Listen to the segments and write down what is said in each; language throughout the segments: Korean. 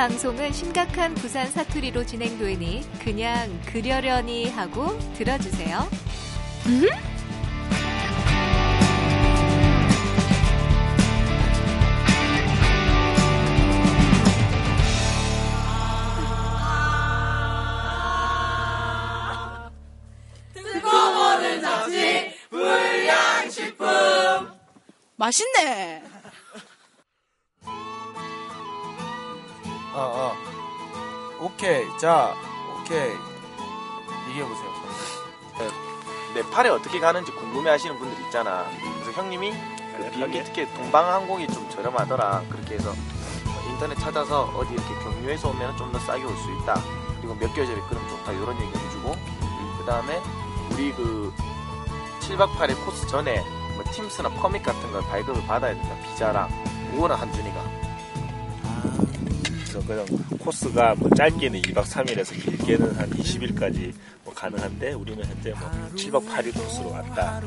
방송은 심각한 부산 사투리로 진행되니 그냥 그려려니 하고 들어주세요. 맛있네. 어, 어. 오케이. 자, 오케이. 얘기해보세요. 네팔에 어떻게 가는지 궁금해 하시는 분들 있잖아. 그래서 형님이 그 비행기 티켓 동방항공이 좀 저렴하더라. 그렇게 해서 인터넷 찾아서 어디 이렇게 경유해서 오면 좀 더 싸게 올 수 있다. 그리고 몇 개월 전에 끊으면 좋다. 이런 얘기 해주고. 그 다음에 우리 그 7박 8일 코스 전에 뭐 팀스나 퍼밋 같은 걸 발급을 받아야 된다. 비자랑. 그거는 한준이가. 그래서 그냥 코스가 뭐 짧게는 2박 3일에서 길게는 한 20일까지 뭐 가능한데 우리는 현재 뭐 7박 8일 코스로 왔다.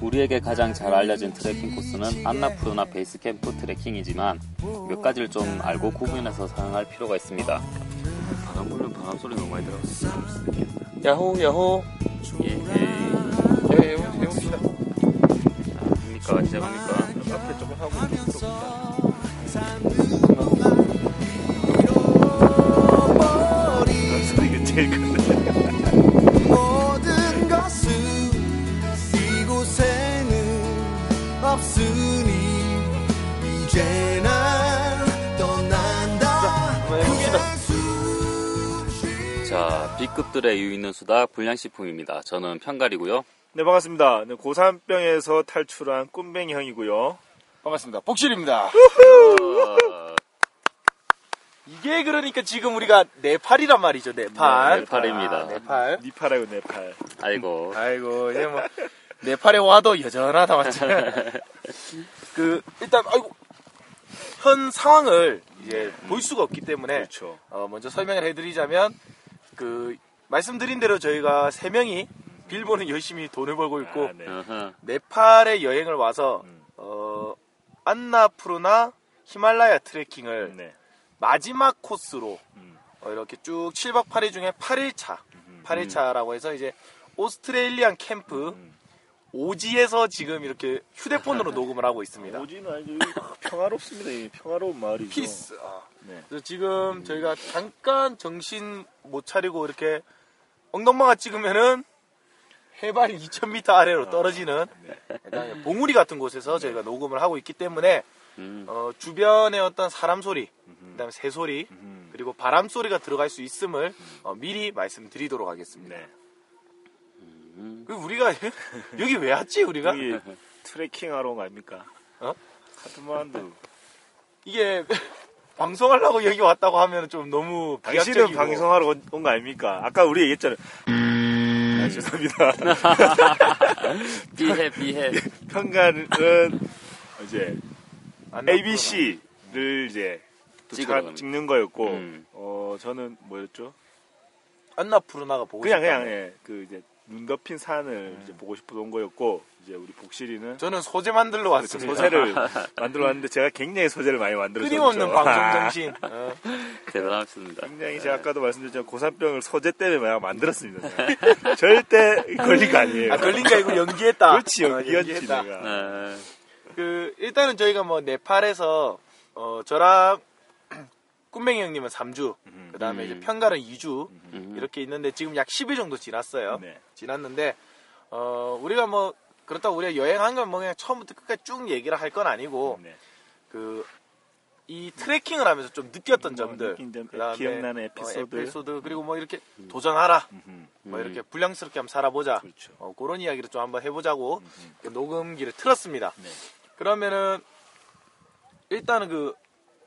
우리에게 가장 잘 알려진 트레킹 코스는 안나푸르나 베이스 캠프 트레킹이지만 몇 가지를 좀 알고 구분해서 사용할 필요가 있습니다. 바람 불면 바람 소리 너무 많이 들어서 야호, 야호. 예, 예, 해봅시다. 해봅시다. 합니까? 시작합니까? 앞에 조금 하고 좀. 소 제일 크네. 모든 것은 이곳에는 없으니 이제 난 떠난다. 자, B급들의 이유 있는 수다 불량식품입니다. 저는 편갈이고요. 네 반갑습니다. 네, 고산병에서 탈출한 꿈뱅이 형이고요. 반갑습니다. 복실입니다. 어, 이게 그러니까 지금 우리가 네팔이란 말이죠, 네팔. 네, 네팔입니다. 아, 네팔. 니팔하고 네팔. 아이고. 아이고, 이제 뭐, 네팔에 와도 여전하다, 맞지? 그, 일단, 아이고, 현 상황을 이제 볼 수가 없기 때문에, 그렇죠. 어, 먼저 설명을 해드리자면, 그, 말씀드린 대로 저희가 세 명이 빌보는 열심히 돈을 벌고 있고, 아, 네. 네팔에 여행을 와서, 음. 어, 안나푸르나 히말라야 트레킹을 네. 마지막 코스로 음. 어, 이렇게 쭉 7박 8일 중에 8일차, 음. 8일차라고 해서 이제 Australian Camp 음. 오지에서 지금 이렇게 휴대폰으로 녹음을 하고 있습니다. 오지는 아주 평화롭습니다. 이 평화로운 마을이죠. peace. 아. 네. 그래서 지금 저희가 잠깐 정신 못 차리고 이렇게 엉덩방아 찍으면은 해발 2,000m 아래로 떨어지는 약간 봉우리 같은 곳에서 저희가 녹음을 하고 있기 때문에 음. 어, 주변의 어떤 사람 소리, 그다음에 새 소리, 음. 그리고 바람 소리가 들어갈 수 있음을 어, 미리 말씀드리도록 하겠습니다. 네. 음. 그 우리가 여기 왜 왔지 우리가? 여기 트레킹 하러 온 거 아닙니까? 어? 카트만두. 이게 방송하려고 여기 왔다고 하면 좀 너무 당신은 비약적이고. 방송하러 온 거 아닙니까? 아까 우리 얘기했잖아요. 아, 죄송합니다. 삐해, 삐해. 평가는 이제 안 ABC를 이제 찍으러 도착, 찍는 거였고, 음. 어 저는 뭐였죠? 안나푸르나가 보고 그냥 싶다. 그냥 예, 그 이제 눈 덮인 산을 이제 보고 싶어 온 거였고, 이제 우리 복실이는 저는 소재 만들러 그렇죠, 왔습니다. 소재를 만들어 왔는데 제가 굉장히 소재를 많이 만들어서 끊임없는 방송 정신. 어. 대단하십니다. 굉장히 제가 아까도 말씀드렸지만 고산병을 소재 때문에 많이 만들었습니다. 제가. 절대 걸린 거 아니에요. 아 걸린 게 아니고 연기했다. 그렇지 어, 연기였지. 내가. 네. 그 일단은 저희가 뭐 네팔에서 어 저랑 꿈뱅이 형님은 3주, 음. 그 다음에 음. 이제 편갈은 2주 음. 이렇게 있는데 지금 약 10일 정도 지났어요. 네. 지났는데 어 우리가 뭐 그렇다고 우리가 여행한 건 뭐 그냥 처음부터 끝까지 쭉 얘기를 할 건 아니고 네. 그이 트레킹을 하면서 좀 느꼈던 뭐 점들, 점, 그다음에 기억나는 어, 에피소드. 에피소드 그리고 뭐 이렇게 도전하라, 음흠. 뭐 음. 이렇게 불량스럽게 한번 살아보자, 그렇죠. 어, 그런 이야기를 좀 한번 해보자고. 그 녹음기를 틀었습니다. 네. 그러면은 일단은 그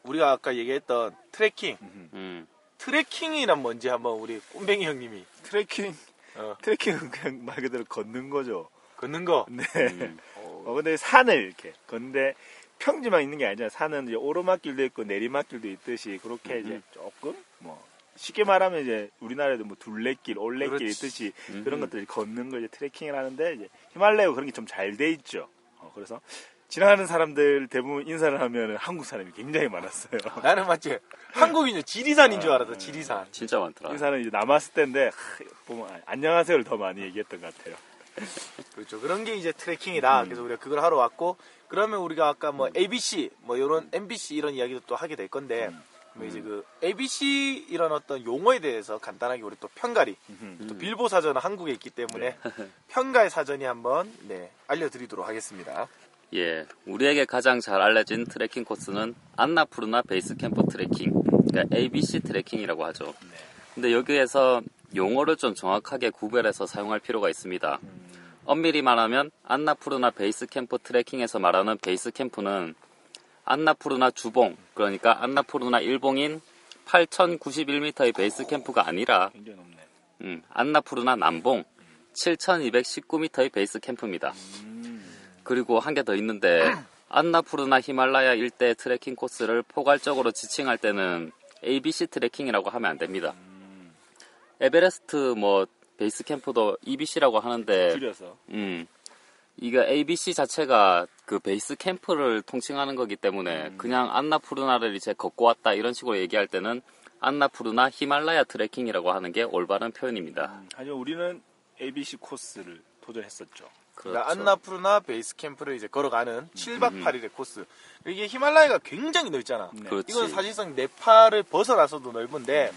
우리가 아까 얘기했던 트레킹. 음. 트레킹이란 뭔지 한번 우리 꼼뱅이 형님이 트레킹 어, 트레킹은 그냥 말 그대로 걷는 거죠. 걷는 거. 네. 음. 어, 근데 산을 이렇게 걷는데 평지만 있는 게 아니잖아요. 산은 이제 오르막길도 있고 내리막길도 있듯이 그렇게 이제 조금 뭐 쉽게 말하면 이제 우리나라에도 뭐 둘레길, 올레길 그렇지. 있듯이 음. 그런 것들 걷는 걸 이제 트레킹을 하는데 이제 히말라야 그런 게 좀 잘 돼 있죠. 어, 그래서 지나가는 사람들 대부분 인사를 하면 한국 사람이 굉장히 많았어요. 나는 맞지? 한국인이 지리산인 줄 알았다, 지리산. 진짜 많더라. 인사는 이제 남았을 때인데 하, 보면 안녕하세요를 더 많이 얘기했던 것 같아요. 그렇죠. 그런 게 이제 트레킹이다. 음. 그래서 우리가 그걸 하러 왔고, 그러면 우리가 아까 뭐 ABC, 뭐 이런 MBC 이런 이야기도 또 하게 될 건데, 음. 뭐 이제 그 ABC 이런 어떤 용어에 대해서 간단하게 우리 또 편가리, 음. 또 빌보 사전은 한국에 있기 때문에 편가의 사전이 한번 네, 알려드리도록 하겠습니다. 예, 우리에게 가장 잘 알려진 트레킹 코스는 안나푸르나 베이스 캠프 트레킹, 그러니까 ABC 트레킹이라고 하죠. 근데 여기에서 용어를 좀 정확하게 구별해서 사용할 필요가 있습니다. 엄밀히 말하면 안나푸르나 베이스 캠프 트레킹에서 말하는 베이스 캠프는 안나푸르나 주봉, 그러니까 안나푸르나 일봉인 8,091m의 베이스 캠프가 아니라. 음, 안나푸르나 남봉 7,219m의 베이스 캠프입니다. 그리고 한 개 더 있는데 안나푸르나 히말라야 일대 트레킹 코스를 포괄적으로 지칭할 때는 ABC 트레킹이라고 하면 안 됩니다. 에베레스트 뭐 베이스 캠프도 EBC라고 하는데 줄여서. 음, 이거 ABC 자체가 그 베이스 캠프를 통칭하는 거기 때문에 그냥 안나푸르나를 이제 걷고 왔다 이런 식으로 얘기할 때는 안나푸르나 히말라야 트레킹이라고 하는 게 올바른 표현입니다. 음, 하지만 우리는 ABC 코스를 도전했었죠. 그렇죠. 그러니까 안나푸르나 베이스 캠프를 이제 걸어가는 7박 8일의 코스. 이게 히말라야가 굉장히 넓잖아. 네. 이건 사실상 네팔을 벗어나서도 넓은데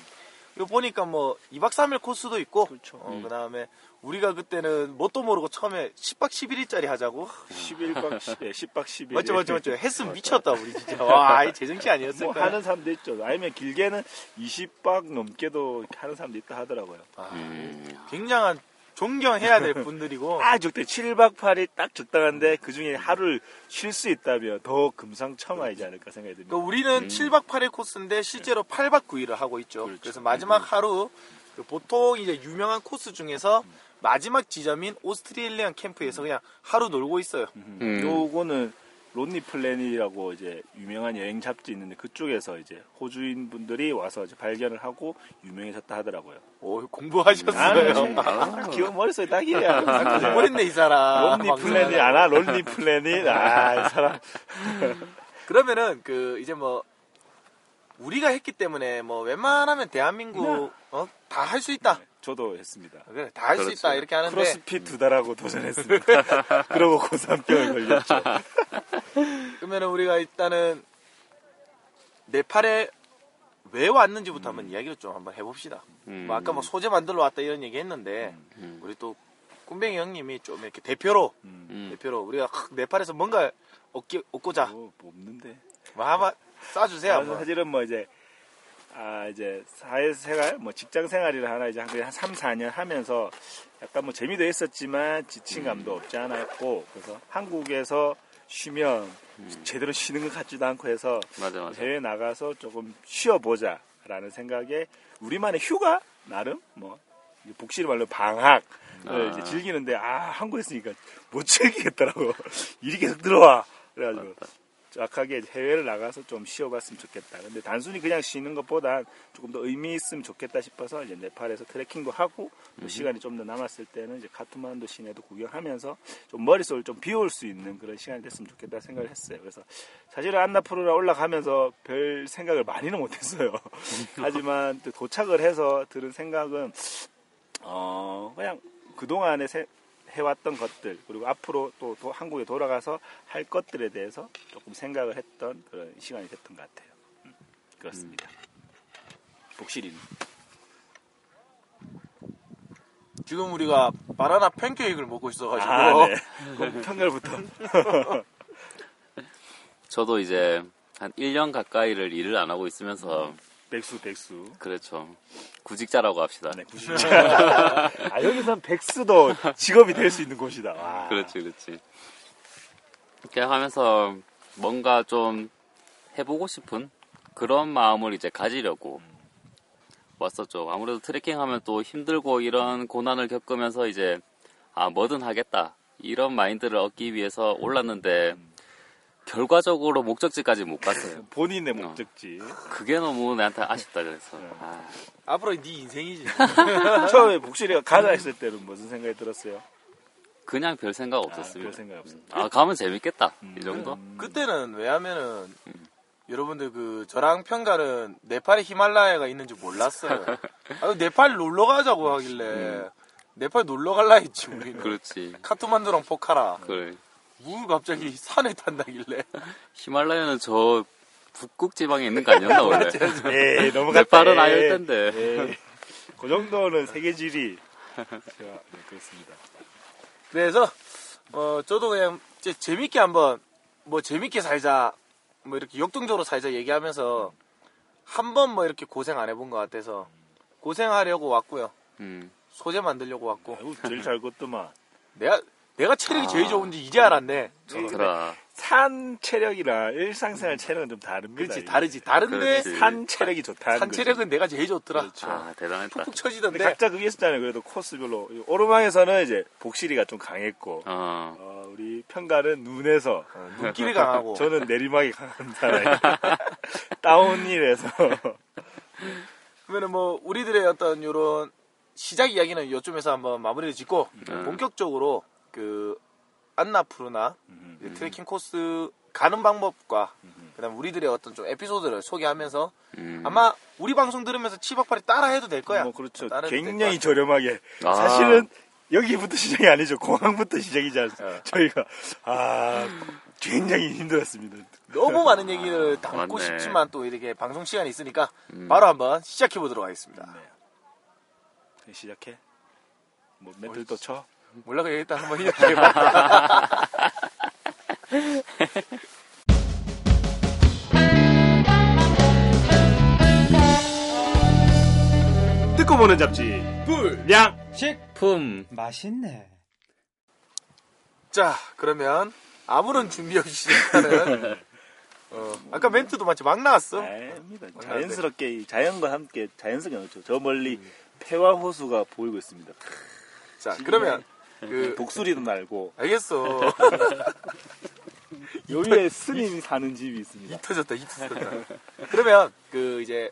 이거 보니까 뭐 2박 3일 코스도 있고 그렇죠. 어, 그다음에 우리가 그때는 뭣도 모르고 처음에 10박 11일짜리 하자고 11박 10, 예, 10박 11일. 맞죠 맞죠 맞죠 했으면 미쳤다 우리 진짜 와 아이 제정신 아니었을 뭐 거야 하는 사람도 있죠. 아니면 길게는 20박 넘게도 하는 사람도 있다 하더라고요. 음, 굉장한 존경해야 될 분들이고 아, 적대 7박 8일 딱 적당한데 그 중에 하루를 쉴 수 있다면 더 금상첨화이지 않을까 생각이 듭니다. 그러니까 우리는 7박 8일 코스인데 실제로 8박 9일을 하고 있죠. 그렇죠. 그래서 마지막 하루 그 보통 이제 유명한 코스 중에서 마지막 지점인 오스트레일리안 캠프에서 그냥 하루 놀고 있어요. 음. 요거는 Lonely Planet이라고 이제 유명한 여행 잡지 있는데 그쪽에서 이제 호주인 분들이 와서 이제 발견을 하고 유명해졌다 하더라고요. 오 공부하셨어요. 아, 기억 머릿속에 딱이야. 공부했네 이 사람. Lonely Planet 알아? Lonely Planet. 아, 이 사람. 그러면은 그 이제 뭐 우리가 했기 때문에 뭐 웬만하면 대한민국 어, 다 할 수 있다. 저도 했습니다. 그래 다 할 수. 있다 이렇게 하는데 크로스핏 두 달하고 도전했습니다. 그러고 고3병을 걸렸죠. 그러면은 우리가 일단은 네팔에 왜 왔는지부터 한번 이야기를 좀 한번 해봅시다. 음. 뭐 아까 뭐 소재 만들러 왔다 이런 얘기 했는데 음. 우리 또 꿈뱅이 형님이 좀 이렇게 대표로 음. 음. 대표로 우리가 확 네팔에서 뭔가 얻기, 얻고자 뭐, 뭐 없는데. 뭐 한번 쏴주세요 아, 한번. 사실은 뭐 이제 아 이제 사회생활 뭐 직장 생활이라 하나 이제 한 거의 한 3, 4년 하면서 약간 뭐 재미도 있었지만 지친감도 없지 않아 있고 그래서 한국에서 쉬면 제대로 쉬는 것 같지도 않고 해서 맞아, 맞아. 해외 나가서 조금 쉬어보자 라는 생각에 우리만의 휴가? 나름? 뭐 복실 말로 방학을 아. 이제 즐기는데 아 한국에 있으니까 못 즐기겠더라고. 일이 계속 들어와. 그래가지고 정확하게 해외를 나가서 좀 쉬어봤으면 좋겠다. 근데 단순히 그냥 쉬는 것보다 조금 더 의미 있으면 좋겠다 싶어서 이제 네팔에서 트레킹도 하고 또 시간이 좀 더 남았을 때는 이제 카트만두 시내도 구경하면서 좀 머릿속을 좀 비울 수 있는 그런 시간이 됐으면 좋겠다 생각을 했어요. 그래서 사실은 안나푸르나 올라가면서 별 생각을 많이는 못했어요. 하지만 또 도착을 해서 들은 생각은 어 그냥 그 동안에 해왔던 것들 그리고 앞으로 또, 또 한국에 돌아가서 할 것들에 대해서 조금 생각을 했던 그런 시간이 됐던 것 같아요. 음, 그렇습니다. 복실이는 지금 우리가 바나나 팬케이크를 먹고 있어가지고 아, 네. 그럼 평일부터 저도 이제 한 1년 가까이를 일을 안 하고 있으면서 백수 백수. 그렇죠. 구직자라고 합시다. 네, 90년. 아 여기선 백수도 직업이 될 수 있는 곳이다. 와. 그렇지, 그렇지. 이렇게 하면서 뭔가 좀 해보고 싶은 그런 마음을 이제 가지려고 왔었죠. 아무래도 트레킹 하면 또 힘들고 이런 고난을 겪으면서 이제 아, 뭐든 하겠다. 이런 마인드를 얻기 위해서 올랐는데 결과적으로 목적지까지 못 갔어요. 본인의 목적지. 그게 너무 나한테 아쉽다 그래서. 아, 앞으로 네 인생이지. 처음에 복실이가 가자 했을 때는 무슨 생각이 들었어요? 그냥 별 생각 아, 없었습니다. 별 생각 없어. 아, 가면 재밌겠다. 음. 이 정도? 그때는 왜냐면은 여러분들 그 저랑 평가는 네팔에 히말라야가 있는지 몰랐어요. 아, 네팔 놀러 가자고 하길래 네팔 놀러 갈라 했지 우리는. 그렇지. 카트만두랑 포카라. 그래. 무 갑자기 산에 탄다길래. 히말라야는 저 북극 지방에 있는 거 아니었나 원래? 에이, 넘어갔다. 네팔은 에이. 아닐 텐데. 에이. 그 정도는 세계지리. 제가 네, 그렇습니다. 그래서 어 저도 그냥 이제 재밌게 한번 뭐 재밌게 살자 뭐 이렇게 역동적으로 살자 얘기하면서 한 번 뭐 이렇게 고생 안 해본 것 같아서 고생하려고 왔고요. 음. 소재 만들려고 왔고 아이고, 제일 잘 걷더만. 내가 내가 체력이 아. 제일 좋은지 이제 알았네. 좋더라. 산 체력이랑 일상생활 체력은 좀 다릅니다. 그렇지. 다르지 다른데 그렇지. 산 체력이 좋다는 산. 체력은 내가 제일 좋더라. 그렇죠. 아, 대단했다. 푹푹 근데 쳐지던데. 각자 그게 있었잖아요. 그래도 코스별로. 오르막에서는 이제 복실이가 좀 강했고, 어. 어, 우리 평가는 눈에서, 어, 눈길이 강하고. 저는 내리막이 강한 사람이 다운힐에서 그러면은 뭐 우리들의 어떤 요런 시작 이야기는 요쯤에서 한번 마무리를 짓고 음. 본격적으로 그 안나푸르나 음, 트레킹 코스 가는 방법과 그다음 우리들의 어떤 좀 에피소드를 소개하면서 음. 아마 우리 방송 들으면서 치박팔이 따라 해도 될 거야. 뭐 그렇죠. 굉장히. 저렴하게. 아. 사실은 여기부터 시작이 아니죠. 공항부터 시작이지 않습니까? 어. 저희가 아 굉장히 힘들었습니다. 너무 많은 얘기를 담고 맞네. 싶지만 또 이렇게 방송 시간이 있으니까 음. 바로 한번 시작해 보도록 하겠습니다. 네. 시작해. 뭐 멘트 또 쳐. 몰라 그냥 일단 한번 시작해 봐. 듣고 보는 잡지. 불량. 품. 맛있네. 자 그러면 아무런 준비 없이 시작하는 어, 아까 멘트도 마치 막 나왔어. 아닙니다. 자연스럽게 이 자연과 함께 자연스럽게 나오죠. 저 멀리 폐와 호수가 보이고 있습니다. 자 그러면 그 독수리도 날고 알겠어. 여기에 스님이 사는 집이 있습니다. 이 터졌다, 이 터졌다. 그러면 그 이제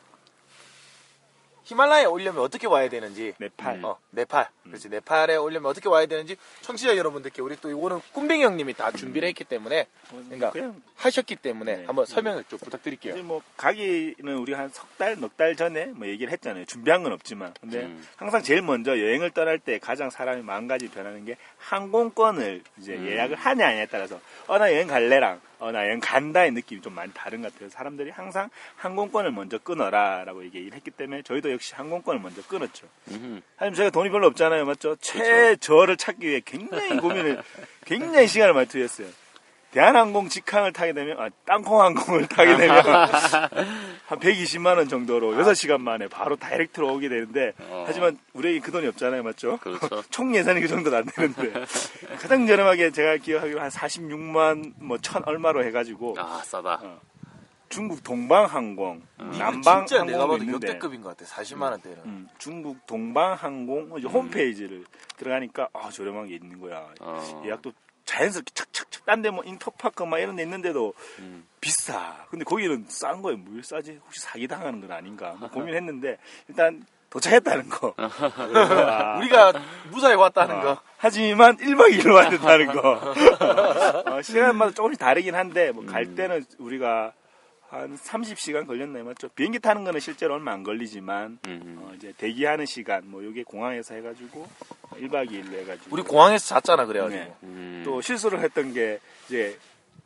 히말라야에 오려면 어떻게 와야 되는지 네팔. 어, 네팔. 그렇지. 네팔에 오려면 어떻게 와야 되는지 청취자 여러분들께 우리 또 이거는 꿈뱅이 형님이 다 준비를 했기 때문에 그러니까 그냥 하셨기 때문에 네. 한번 설명을 좀 부탁드릴게요. 이제 뭐 가기는 우리 한 석 달, 넉 달 전에 뭐 얘기를 했잖아요. 준비한 건 없지만. 근데 음. 항상 제일 먼저 여행을 떠날 때 가장 사람이 마음 가지 변하는 게 항공권을 이제 음. 예약을 하냐 아냐에 따라서 어 나 여행 갈래랑 어 나 여행 간다의 느낌이 좀 많이 다른 것 같아요. 사람들이 항상 항공권을 먼저 끊어라라고 얘기를 했기 때문에 저희도 역시 항공권을 먼저 끊었죠. 음. 하지만 저희가 돈이 별로 없잖아요. 맞죠? 최저를 찾기 위해 굉장히 고민을, 굉장히 시간을 많이 투여했어요. 대한항공 직항을 타게 되면, 아, 땅콩항공을 타게 되면, 한 120만 원 정도로 6시간 만에 바로 다이렉트로 오게 되는데, 어. 하지만 우리에게 그 돈이 없잖아요. 맞죠? 그렇죠. 총 예산이 그 정도는 안 되는데. 가장 저렴하게 제가 기억하기로 한 46만, 뭐, 천 얼마로 해가지고, 아, 싸다. 어. 중국 동방항공, 음. 이거 남방 진짜 내가 봐도 있는데, 역대급인 것 같아. 40만 원대는. 음, 중국 동방항공 이제 홈페이지를 들어가니까 아 저렴한 게 있는 거야. 어. 예약도 자연스럽게 착착착 딴 데 뭐 인터파크 막 이런 데 있는데도 음. 비싸. 근데 거기는 싼 거예요. 뭐 싸지? 혹시 사기 당하는 건 아닌가? 뭐 고민했는데 일단 도착했다는 거. 우리가 무사히 왔다는 어, 거. 하지만 1박 2일로 와야 된다는 거. 어, 시간마다 조금씩 다르긴 한데, 뭐갈 음. 때는 우리가 한 30시간 걸렸나요? 맞죠? 비행기 타는 거는 실제로 얼마 안 걸리지만, 음. 어, 이제 대기하는 시간, 뭐, 요게 공항에서 해가지고, 1박 2일로 해가지고. 우리 공항에서 잤잖아, 그래가지고. 네. 음. 또 실수를 했던 게, 이제,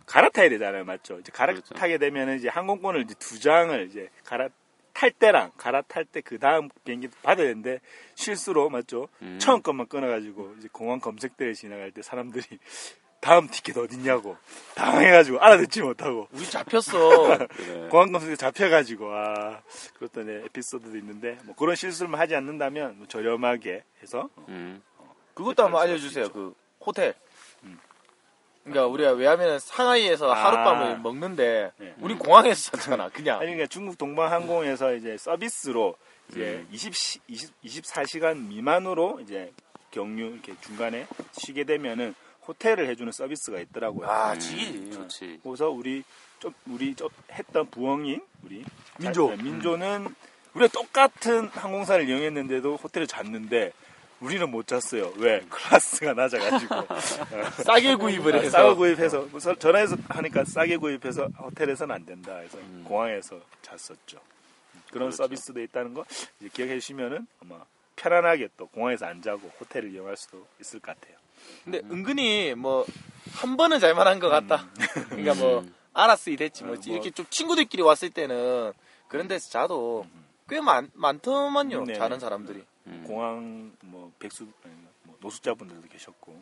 갈아타야 되잖아요. 맞죠? 이제 갈아타게 그렇죠. 되면은 이제 항공권을 이제 두 장을 이제 갈아 탈 때랑 갈아탈 때 그 다음 비행기 받아야 되는데, 실수로, 맞죠? 음. 처음 것만 끊어가지고, 이제 공항 검색대를 지나갈 때 사람들이, 다음 티켓 어딨냐고, 당황해가지고, 알아듣지 못하고, 우리 잡혔어. 그래. 공항 검색대 잡혀가지고, 아, 그랬던 에피소드도 있는데, 뭐 그런 실수를 하지 않는다면, 뭐 저렴하게 해서, 음. 그것도 한번 알려주세요. 그 호텔. 음. 그러니까 우리가 왜냐하면 상하이에서 아. 하룻밤을 먹는데 네. 우리 공항에서 잤잖아. 그냥. 아니, 그러니까 중국 동방항공에서 이제 서비스로 이제 음. 20, 20, 24시간 미만으로 이제 경유 이렇게 중간에 쉬게 되면은 호텔을 해주는 서비스가 있더라고요. 아, 음. 지기. 좋지. 그래서 우리 좀 우리 좀 했던 부엉인 우리 민조. 자, 민조는 우리가 똑같은 항공사를 이용했는데도 호텔을 잤는데 우리는 못 잤어요. 왜? 클래스가 낮아가지고. 싸게 구입을 해서 싸게 구입해서 우선 전화해서 하니까 싸게 구입해서 호텔에서는 안 된다 해서 공항에서 잤었죠. 그런 그렇죠. 서비스도 있다는 거 이제 기억해 주시면은 아마 편안하게 또 공항에서 안 자고 호텔을 이용할 수도 있을 것 같아요. 근데 은근히 뭐 한 번은 잘만한 것 같다. 그러니까 뭐 음. 알았으이 됐지 뭐 어, 뭐. 이렇게 좀 친구들끼리 왔을 때는 그런 데서 자도 꽤 많, 많더만요 네. 자는 사람들이 음. 공항 뭐 백수 뭐 노숙자분들도 계셨고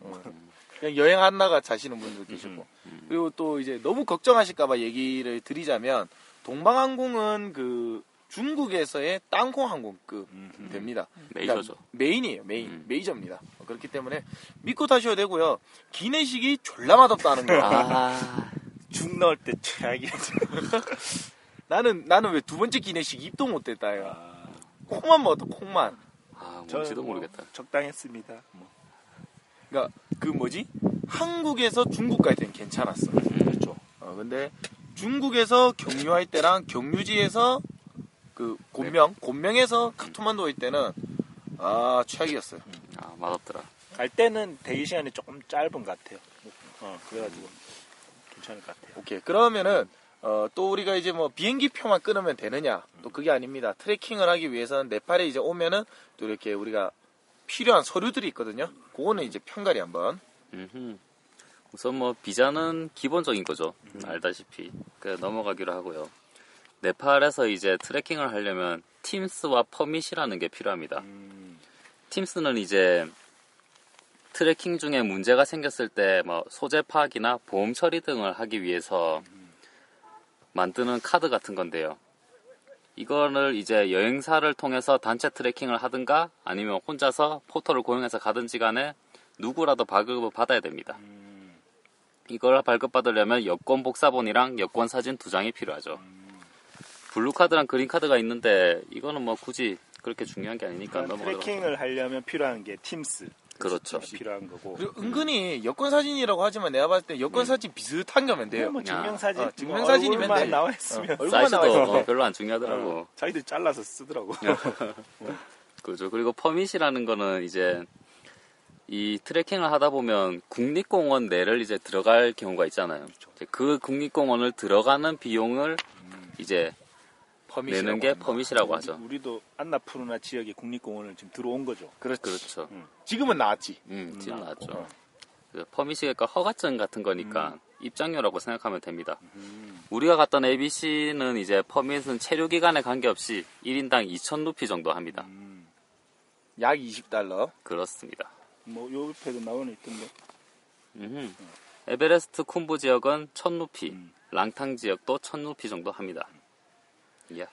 그냥 여행하다가 자시는 분도 계시고 음. 그리고 또 이제 너무 걱정하실까봐 얘기를 드리자면 동방항공은 그 중국에서의 땅콩 항공급 음. 됩니다. 메이저죠. 그러니까 main이에요, main. 음. 메이저입니다. 그렇기 때문에 믿고 타셔야 되고요. 기내식이 졸라 맛없다는 거. 아, 죽 넣을 때 최악이죠. 나는, 나는 왜 두 번째 기내식 입도 못 댔다, 이거. 아, 콩만 먹었다, 콩만. 아 저는 뭔지도 뭐 모르겠다. 적당했습니다. 뭐. 그러니까, 그 뭐지? 한국에서 중국 갈 때는 괜찮았어. 그렇죠. 어, 근데 중국에서 경유할 때랑 경유지에서 그 곤명, 곤명에서 카트만두 올 때는 아, 최악이었어요. 아 맛없더라. 갈 때는 대기 시간이 조금 짧은 것 같아요. 어, 그래가지고 괜찮을 것 같아요. 오케이. 그러면은 어, 또 우리가 이제 뭐 비행기 표만 끊으면 되느냐? 또 그게 아닙니다. 트레킹을 하기 위해서는 네팔에 이제 오면은 또 이렇게 우리가 필요한 서류들이 있거든요. 그거는 이제 편가리 한번. 음흠. 우선 뭐 비자는 기본적인 거죠. 알다시피 그 넘어가기로 하고요. 네팔에서 이제 트레킹을 하려면 팀스와 퍼밋이라는 게 필요합니다. 음, 팀스는 이제 트레킹 중에 문제가 생겼을 때 뭐 소재 파악이나 보험 처리 등을 하기 위해서 만드는 카드 같은 건데요. 이거를 이제 여행사를 통해서 단체 트레킹을 하든가 아니면 혼자서 포털을 고용해서 가든지 간에 누구라도 발급을 받아야 됩니다. 음, 이걸 발급받으려면 여권 복사본이랑 여권 사진 두 장이 필요하죠. blue card랑 green card가 있는데 이거는 뭐 굳이 그렇게 중요한 게 아니니까 그러니까 넘어가도록 트레킹을 하려면 필요한 게 TIMS. 그렇죠. 필요한 거고. 그리고 은근히 여권 사진이라고 하지만 내가 봤을 때 여권 사진 비슷한 거면 돼요. 그냥 뭐 증명 사진, 어, 증명 사진이면 얼굴만 돼. 나와 있으면 어, 얼굴만 나와 사이즈도. 어, 별로 안 중요하더라고. 어, 자기들 잘라서 쓰더라고. 그죠. 그리고 permit이라는 거는 이제 이 트레킹을 하다 보면 국립공원 내를 이제 들어갈 경우가 있잖아요. 이제 그 국립공원을 들어가는 비용을 이제 permit이라고 내는 게. permit이라고 하죠. 우리도 안나푸르나 지역에 국립공원을 지금 들어온 거죠. 그렇지. 그렇죠. 지금은 나왔지. 음, 지금 음, 나왔죠. 어. 그 permit이 그러니까 허가증 같은 거니까 입장료라고 생각하면 됩니다. 음, 우리가 갔던 ABC는 이제 permit은 체류 기간에 관계없이 1인당 2,000루피 정도 합니다. 음. 약 20달러. 그렇습니다. 뭐 요 옆에도 나오는 있던데. 음흠. 에베레스트 쿤부 지역은 1,000루피, 음. 랑탕 지역도 1,000루피 정도 합니다. 예.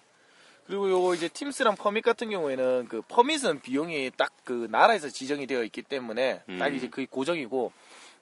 그리고 요거 이제 팀스랑 퍼밋 같은 경우에는 그 퍼밋은 비용이 딱 그 나라에서 지정이 되어 있기 때문에 음. 딱 이제 그게 고정이고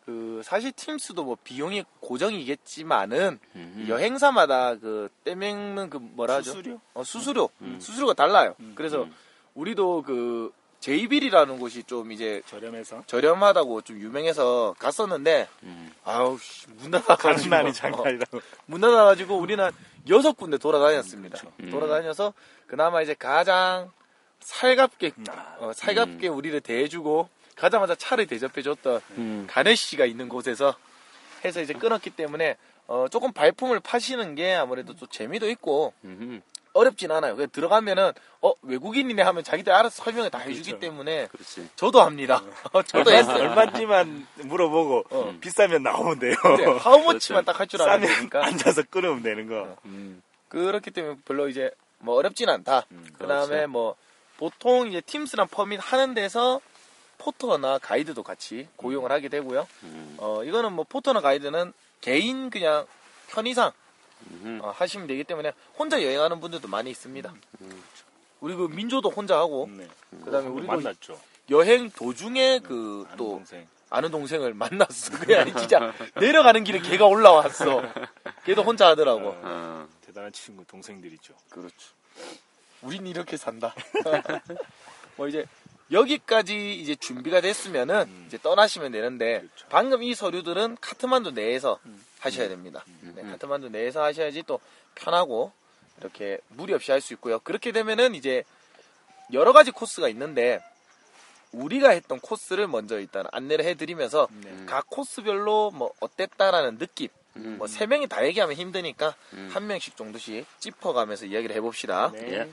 그 사실 팀스도 뭐 비용이 고정이겠지만은 음흠. 여행사마다 그 떼먹는 그 뭐라 하죠? 수수료? 어, 수수료. 음. 수수료가 달라요. 음. 그래서 음. 우리도 그 제이빌이라는 곳이 좀 이제 저렴해서. 저렴하다고 좀 유명해서 갔었는데 음. 아우 씨, 문 닫아 가지고 날이 어, 장난이라고. 문 닫아 가지고 우리는 여섯 군데 돌아다녔습니다. 음. 돌아다녀서 그나마 이제 가장 살갑게 아, 어, 살갑게 우리를 대해주고 가자마자 차를 대접해줬던 음. 가네시가 있는 곳에서 해서 이제 끊었기 때문에 어, 조금 발품을 파시는 게 아무래도 또 재미도 있고. 어렵진 않아요. 그냥 들어가면은 어 외국인이네 하면 자기들 알아서 설명을 다 해주기 그렇죠. 때문에 그렇지. 저도 합니다. 저도 얼마, 했어요. 얼마인지만 물어보고 어. 비싸면 나오면 돼요. 네, 하우머치만 딱 할줄 되니까 앉아서 끊으면 되는 거. 음. 그렇기 때문에 별로 이제 뭐 어렵진 않다. 그 다음에 그렇죠. 뭐 보통 이제 팀스랑 퍼밋 하는 데서 포터나 가이드도 같이 고용을 하게 되고요. 음. 어 이거는 뭐 포터나 가이드는 개인 그냥 편의상. 어, 하시면 되기 때문에 혼자 여행하는 분들도 많이 있습니다. 음. 우리 그 민조도 혼자 하고 네. 그다음에 우리도 만났죠. 여행 도중에 그 아는 또 동생. 아는 동생을 만났어. 그냥 진짜 내려가는 길에 걔가 올라왔어. 걔도 혼자 하더라고. 어, 어. 대단한 친구 동생들이죠. 그렇죠. 우린 이렇게 산다. 뭐 이제 여기까지 이제 준비가 됐으면은 음. 이제 떠나시면 되는데 그렇죠. 방금 이 서류들은 카트만두 내에서 하셔야 됩니다. 네, 음. 카트만두 내에서 하셔야지 또 편하고 이렇게 무리 없이 할 수 있고요. 그렇게 되면은 이제 여러 가지 코스가 있는데 우리가 했던 코스를 먼저 일단 안내를 해드리면서 각 코스별로 뭐 어땠다라는 느낌 음. 뭐세 명이 다 얘기하면 힘드니까 음. 한 명씩 정도씩 짚어가면서 이야기를 해봅시다. 네. 예.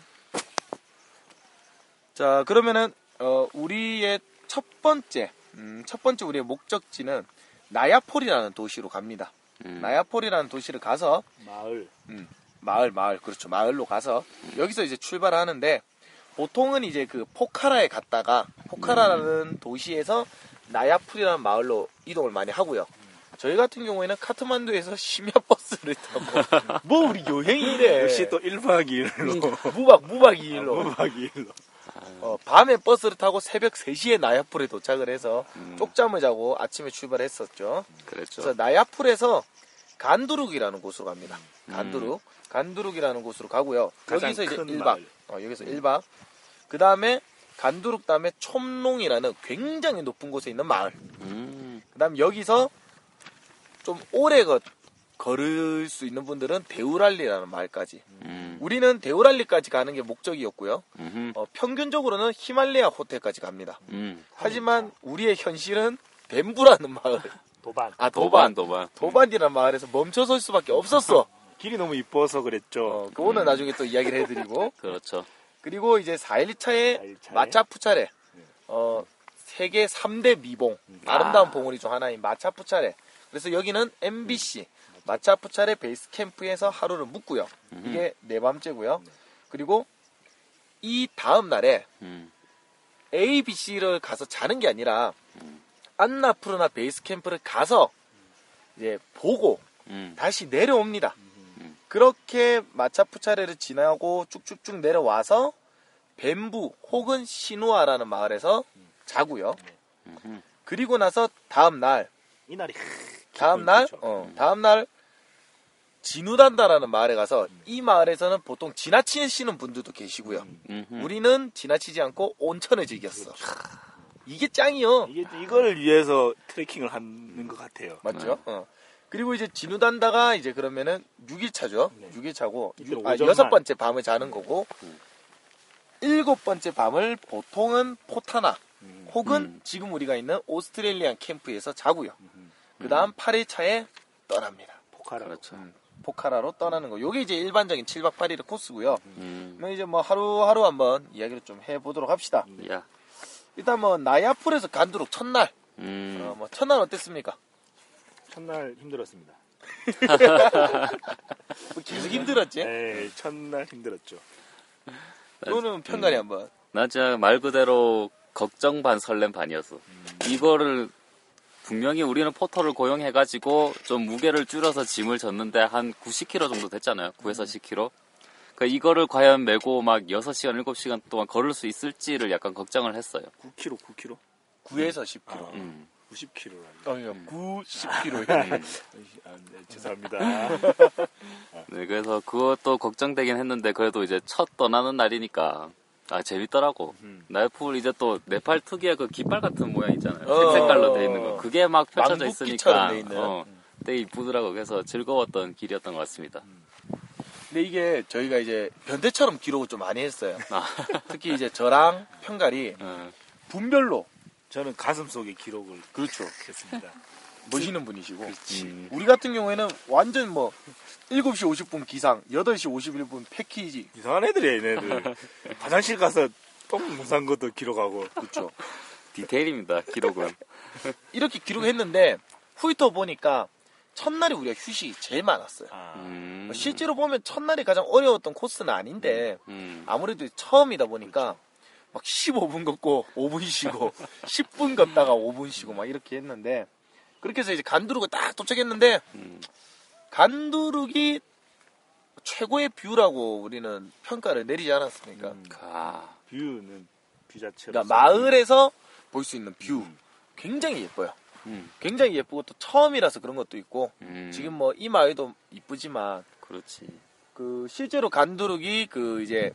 자 그러면은 어, 우리의 첫 번째 음, 첫 번째 우리의 목적지는 나야폴이라는 도시로 갑니다. 음. 나야폴이라는 도시를 가서 마을. 마을 마을 그렇죠 마을로 가서 여기서 이제 출발을 하는데 보통은 이제 그 포카라에 갔다가 포카라라는 도시에서 나야풀이라는 마을로 이동을 많이 하고요. 저희 같은 경우에는 카트만두에서 심야 버스를 타고 뭐 우리 여행이 이래 역시 또 1박 2일로. 무박 무박 2일로 1박 2일로. 어, 밤에 버스를 타고 새벽 3시에 나야풀에 도착을 해서 음. 쪽잠을 자고 아침에 출발했었죠. 그랬죠. 그래서 나야풀에서 간두룩이라는 곳으로 갑니다. 음. 간두룩. 간두룩이라는 곳으로 가고요. 여기서 이제 큰 1박. 마을. 어, 여기서 1박. 그 다음에 간두룩 다음에 촘롱이라는 굉장히 높은 곳에 있는 마을. 음. 그 다음 여기서 좀 오래 거, 걸을 수 있는 분들은 데우랄리라는 마을까지. 음. 우리는 데우랄리까지 가는 게 목적이었고요. 어, 평균적으로는 히말레야 호텔까지 갑니다. 음. 하지만 우리의 현실은 덴부라는 마을. 도반. 아, 도반, 도반. 도반. 도반 이라는 마을에서 멈춰 설 수밖에 없었어. 길이 너무 이뻐서 그랬죠. 어, 그거는 나중에 또 이야기를 해드리고. 그렇죠. 그리고 이제 4일차에 4일차에 마차푸차레. 어, 세계 3대 미봉. 아름다운 봉우리 중 하나인 마차푸차레. 그래서 여기는 MBC. 마차푸차레 베이스 캠프에서 하루를 묵고요. 이게 네 밤째고요. 그리고 이 다음 날에 음. ABC를 가서 자는 게 아니라 안나푸르나 베이스 캠프를 가서 이제 보고 음. 다시 내려옵니다. 그렇게 마차푸차레를 지나고 쭉쭉쭉 내려와서 벤부 혹은 시누아라는 마을에서 자고요. 음흠. 그리고 나서 다음 날, 이날이 다음 날, 그렇죠. 어, 다음 날 지누단다라는 마을에 가서 이 마을에서는 보통 지나치시는 분들도 계시고요. 음흠. 우리는 지나치지 않고 온천을 즐겼어. 이게 짱이요. 이게 이걸 위해서 트레킹을 하는 것 같아요. 맞죠? 어. 그리고 이제 진우단다가 이제 그러면은 6일차죠. 네. 6일차고 이틀 아. 여섯 번째 밤을 자는 거고 일곱 번째 밤을 보통은 포타나 음. 혹은 음. 지금 우리가 있는 오스트레일리안 캠프에서 자고요. 그 다음 8일차에 떠납니다. 포카라. 그렇죠. 포카라로 떠나는 거. 요게 이제 일반적인 7박 8일의 코스고요. 음. 그러면 이제 뭐 하루하루 한번 이야기를 좀 해보도록 합시다. 야. 일단 뭐 나야풀에서 간두룩 첫날. 음. 어, 뭐 첫날 어땠습니까? 첫날 힘들었습니다. 뭐 계속 힘들었지? 네, 첫날 힘들었죠. 그거는 편가리 한번. 나 진짜 말 그대로 걱정 반 설렘 반이었어. 이거를 분명히 우리는 포터를 고용해가지고 좀 무게를 줄여서 짐을 졌는데 한 90kg 정도 됐잖아요. 9에서 10kg. 그러니까 이거를 과연 메고 막 6시간, 7시간 동안 걸을 수 있을지를 약간 걱정을 했어요. 9kg, 9kg? 9에서 10kg. 음. 90kg라니. 어, 9, 10kg. 아, 네, 죄송합니다. 네, 그래서 그것도 걱정되긴 했는데 그래도 이제 첫 떠나는 날이니까 아 재밌더라고. 음. 나이풀 이제 또 네팔 특유의 그 깃발 같은 모양 있잖아요. 어. 색 색깔로 돼 있는 거. 그게 막 펼쳐져 있으니까. 어, 되게 이쁘더라고. 그래서 즐거웠던 길이었던 것 같습니다. 근데 이게 저희가 이제 변태처럼 기록을 좀 많이 했어요. 아, 특히 이제 저랑 편갈이 어, 분별로 저는 가슴 속에 기록을 그렇죠. 했습니다. 멋있는 분이시고 음, 우리 같은 경우에는 완전 뭐 7시 50분 기상, 8시 51분 패키지. 이상한 애들이에요, 얘네들. 화장실 가서 똥 무산 것도 기록하고. 그렇죠. 디테일입니다. 기록은. 이렇게 기록했는데 후이터 보니까 첫날이 우리가 휴식이 제일 많았어요. 아, 음, 실제로 보면 첫날이 가장 어려웠던 코스는 아닌데 음, 아무래도 처음이다 보니까 막 15분 걷고 5분 쉬고 10분 걷다가 5분 쉬고 막 이렇게 했는데 그렇게 해서 이제 간두룩을 딱 도착했는데 음, 간두룩이 최고의 view라고 우리는 평가를 내리지 않았습니까? 음, 아, view는 view 자체로. 그러니까 마을에서 볼 수 있는 view 음. 굉장히 예뻐요. 음, 굉장히 예쁘고 또 처음이라서 그런 것도 있고 음, 지금 뭐 이 마을도 이쁘지만 그렇지. 그 실제로 간두룩이 그 이제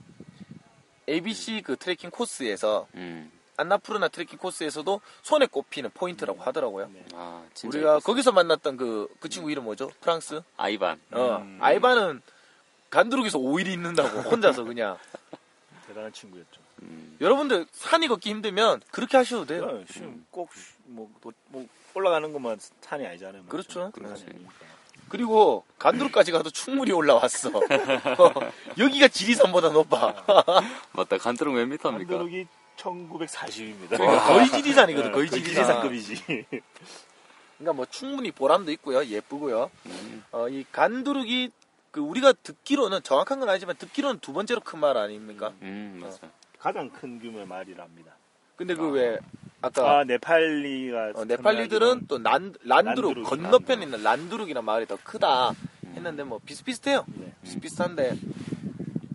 ABC 그 트레킹 코스에서 음, 안나푸르나 트레킹 코스에서도 손에 꼽히는 포인트라고 하더라고요. 네. 아, 진짜 우리가 예뻤어. 거기서 만났던 그, 그 친구 이름 뭐죠? 프랑스? 아이반. 어, 음. 아이바는 간두룩에서 5일이 있는다고, 혼자서 그냥. 대단한 친구였죠. 음. 여러분들 산이 걷기 힘들면 그렇게 하셔도 돼요. 네, 지금 꼭뭐 뭐 올라가는 것만 산이 아니잖아요. 그렇죠. 산이 아니니까. 그리고 간두루까지 가도 충분히 올라왔어. 어, 여기가 지리산보다 높아. 맞다. 간트럭 몇 미터입니까? 한도룩이 1940입니다. 그러니까 거의 지리산이거든. 거의 지리산. 지리산급이지. 그러니까 뭐 충분히 보람도 있고요. 예쁘고요. 음. 어, 이 간두룩이 그 우리가 듣기로는 정확한 건 아니지만 듣기로는 두 번째로 큰 말 아닙니까? 음, 맞아. 가장 큰 규모의 말이랍니다. 근데 그왜 아 까 아, 네팔리가 어, 네팔리들은 또 난, 란두룩 란두룩, 건너편에 있는 란두룩이라는 마을이 더 크다 했는데 뭐 비슷비슷해요. 네. 비슷비슷한데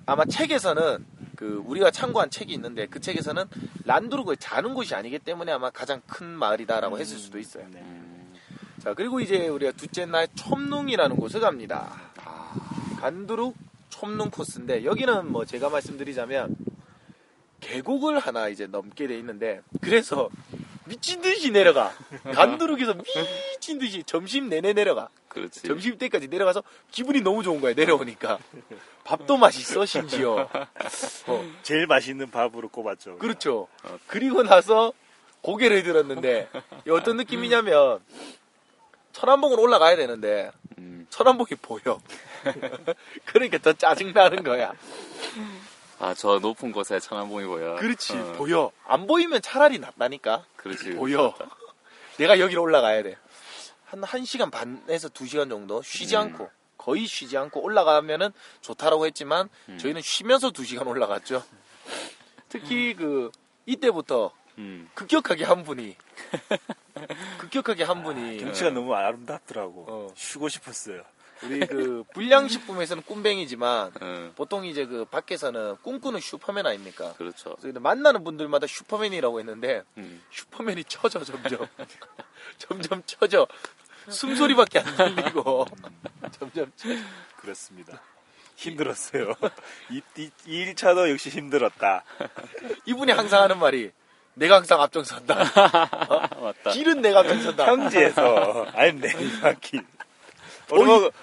아마 책에서는 그 우리가 참고한 책이 있는데 그 책에서는 란두룩을 자는 곳이 아니기 때문에 아마 가장 큰 마을이다라고 했을 수도 있어요. 네. 음. 자 그리고 이제 우리가 둘째 날 촘룽이라는 곳을 갑니다. 아, 간두룩 촘룽 코스인데 여기는 뭐 제가 말씀드리자면 계곡을 하나 이제 넘게 돼 있는데 그래서 미친 듯이 내려가. 간두룩에서 미친 듯이 점심 내내 내려가. 그렇지. 점심 때까지 내려가서 기분이 너무 좋은 거야 내려오니까. 밥도 맛있어 심지어. 어, 제일 맛있는 밥으로 꼽았죠. 그렇죠. 그리고 나서 고개를 들었는데 어떤 느낌이냐면 천안봉으로 올라가야 되는데 음. 천안봉이 보여. 그러니까 더 짜증 나는 거야 아, 저 높은 곳에 천안봉이 보여. 그렇지 어, 보여 안 보이면 차라리 낫다니까 그렇지. 보여 내가 여기로 올라가야 돼 한 1시간 반에서 2시간 정도 쉬지 음. 않고 거의 쉬지 않고 올라가면은 좋다라고 했지만 음. 저희는 쉬면서 2시간 올라갔죠 특히 그 이때부터 음. 급격하게 한 분이 급격하게 한 분이 경치가 너무 아름답더라고. 어. 쉬고 싶었어요. 우리 그 불량식품에서는 꿈뱅이지만 어, 보통 이제 그 밖에서는 꿈꾸는 슈퍼맨 아닙니까? 그렇죠. 그래서 만나는 분들마다 슈퍼맨이라고 했는데 음. 슈퍼맨이 쳐져 점점 점점 쳐져 숨소리밖에 안 들리고 점점 쳐져. 그렇습니다. 힘들었어요. 이, 이, 이 1차도 역시 힘들었다. 이분이 항상 하는 말이 내가 항상 앞장선다 아, 맞다. 길은 내가 앞장선다 평지에서 아니 내리막길.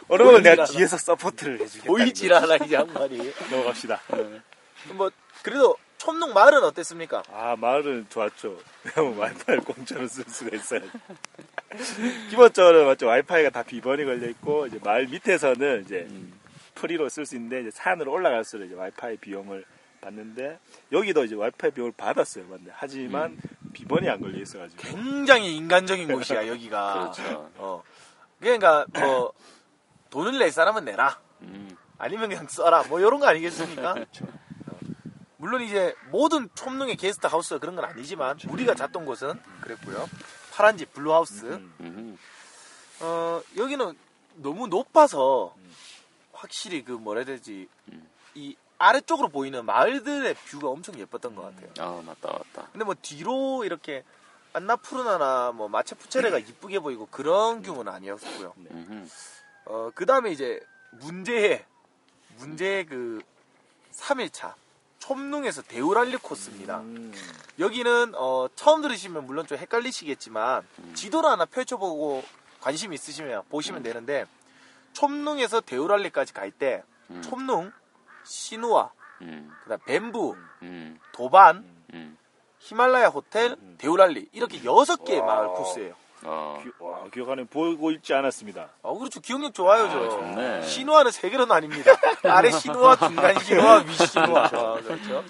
어느 건 내가 뒤에서 서포트를 해주겠다. 보이질 않아 이 양말이 넘어갑시다. 뭐 그래도 촘롱 마을은 어땠습니까? 아 마을은 좋았죠. 와이파이를 공짜로 쓸 수가 있어요. 기본적으로 맞죠. 와이파이가 다 비번이 걸려 있고 이제 마을 밑에서는 이제 음. 프리로 쓸 수 있는데 이제 산으로 올라갈수록 이제 와이파이 비용을 받는데 여기도 이제 와이파이 비용을 받았어요. 맞네. 하지만 비번이 안 걸려 있어가지고 굉장히 인간적인 곳이야 여기가 그렇죠. 어 그러니까 뭐 돈을 낼 사람은 내라 음. 아니면 그냥 써라 뭐 이런 거 아니겠습니까? 어. 물론 이제 모든 촘롱의 게스트 하우스가 그런 건 아니지만 우리가 잤던 곳은 그랬고요. 파란 집 blue house. 음. 음. 어 여기는 너무 높아서 확실히 그 뭐라 해야 되지 음. 이 아래쪽으로 보이는 마을들의 view가 엄청 예뻤던 것 같아요. 아, 맞다, 맞다. 근데 뭐 뒤로 이렇게 안나푸르나나 뭐 마차푸차레가 이쁘게 보이고 그런 규모는 아니었고요. 음. 어, 그 다음에 이제 문제의, 문제의 그 3일차. 촘룽에서 데우랄리 코스입니다. 음. 여기는, 어, 처음 들으시면 물론 좀 헷갈리시겠지만, 지도를 하나 펼쳐보고 관심 있으시면 보시면 되는데, 촘룽에서 데우랄리까지 갈 때, 음. 촘룽, 시누아, 음. 그 다음 뱀부, 음. 도반, 음. 히말라야 호텔, 데우랄리. 이렇게 여섯 개의 마을 코스예요. 어. 기, 와, 기억 안에 보고 있지 않았습니다. 아, 그렇죠. 기억력 좋아요, 저. 아, 좋네. 신호화는 세 개로는 아닙니다. 아래 신호화, 중간 신호화, 위 신호화. 아, 그렇죠.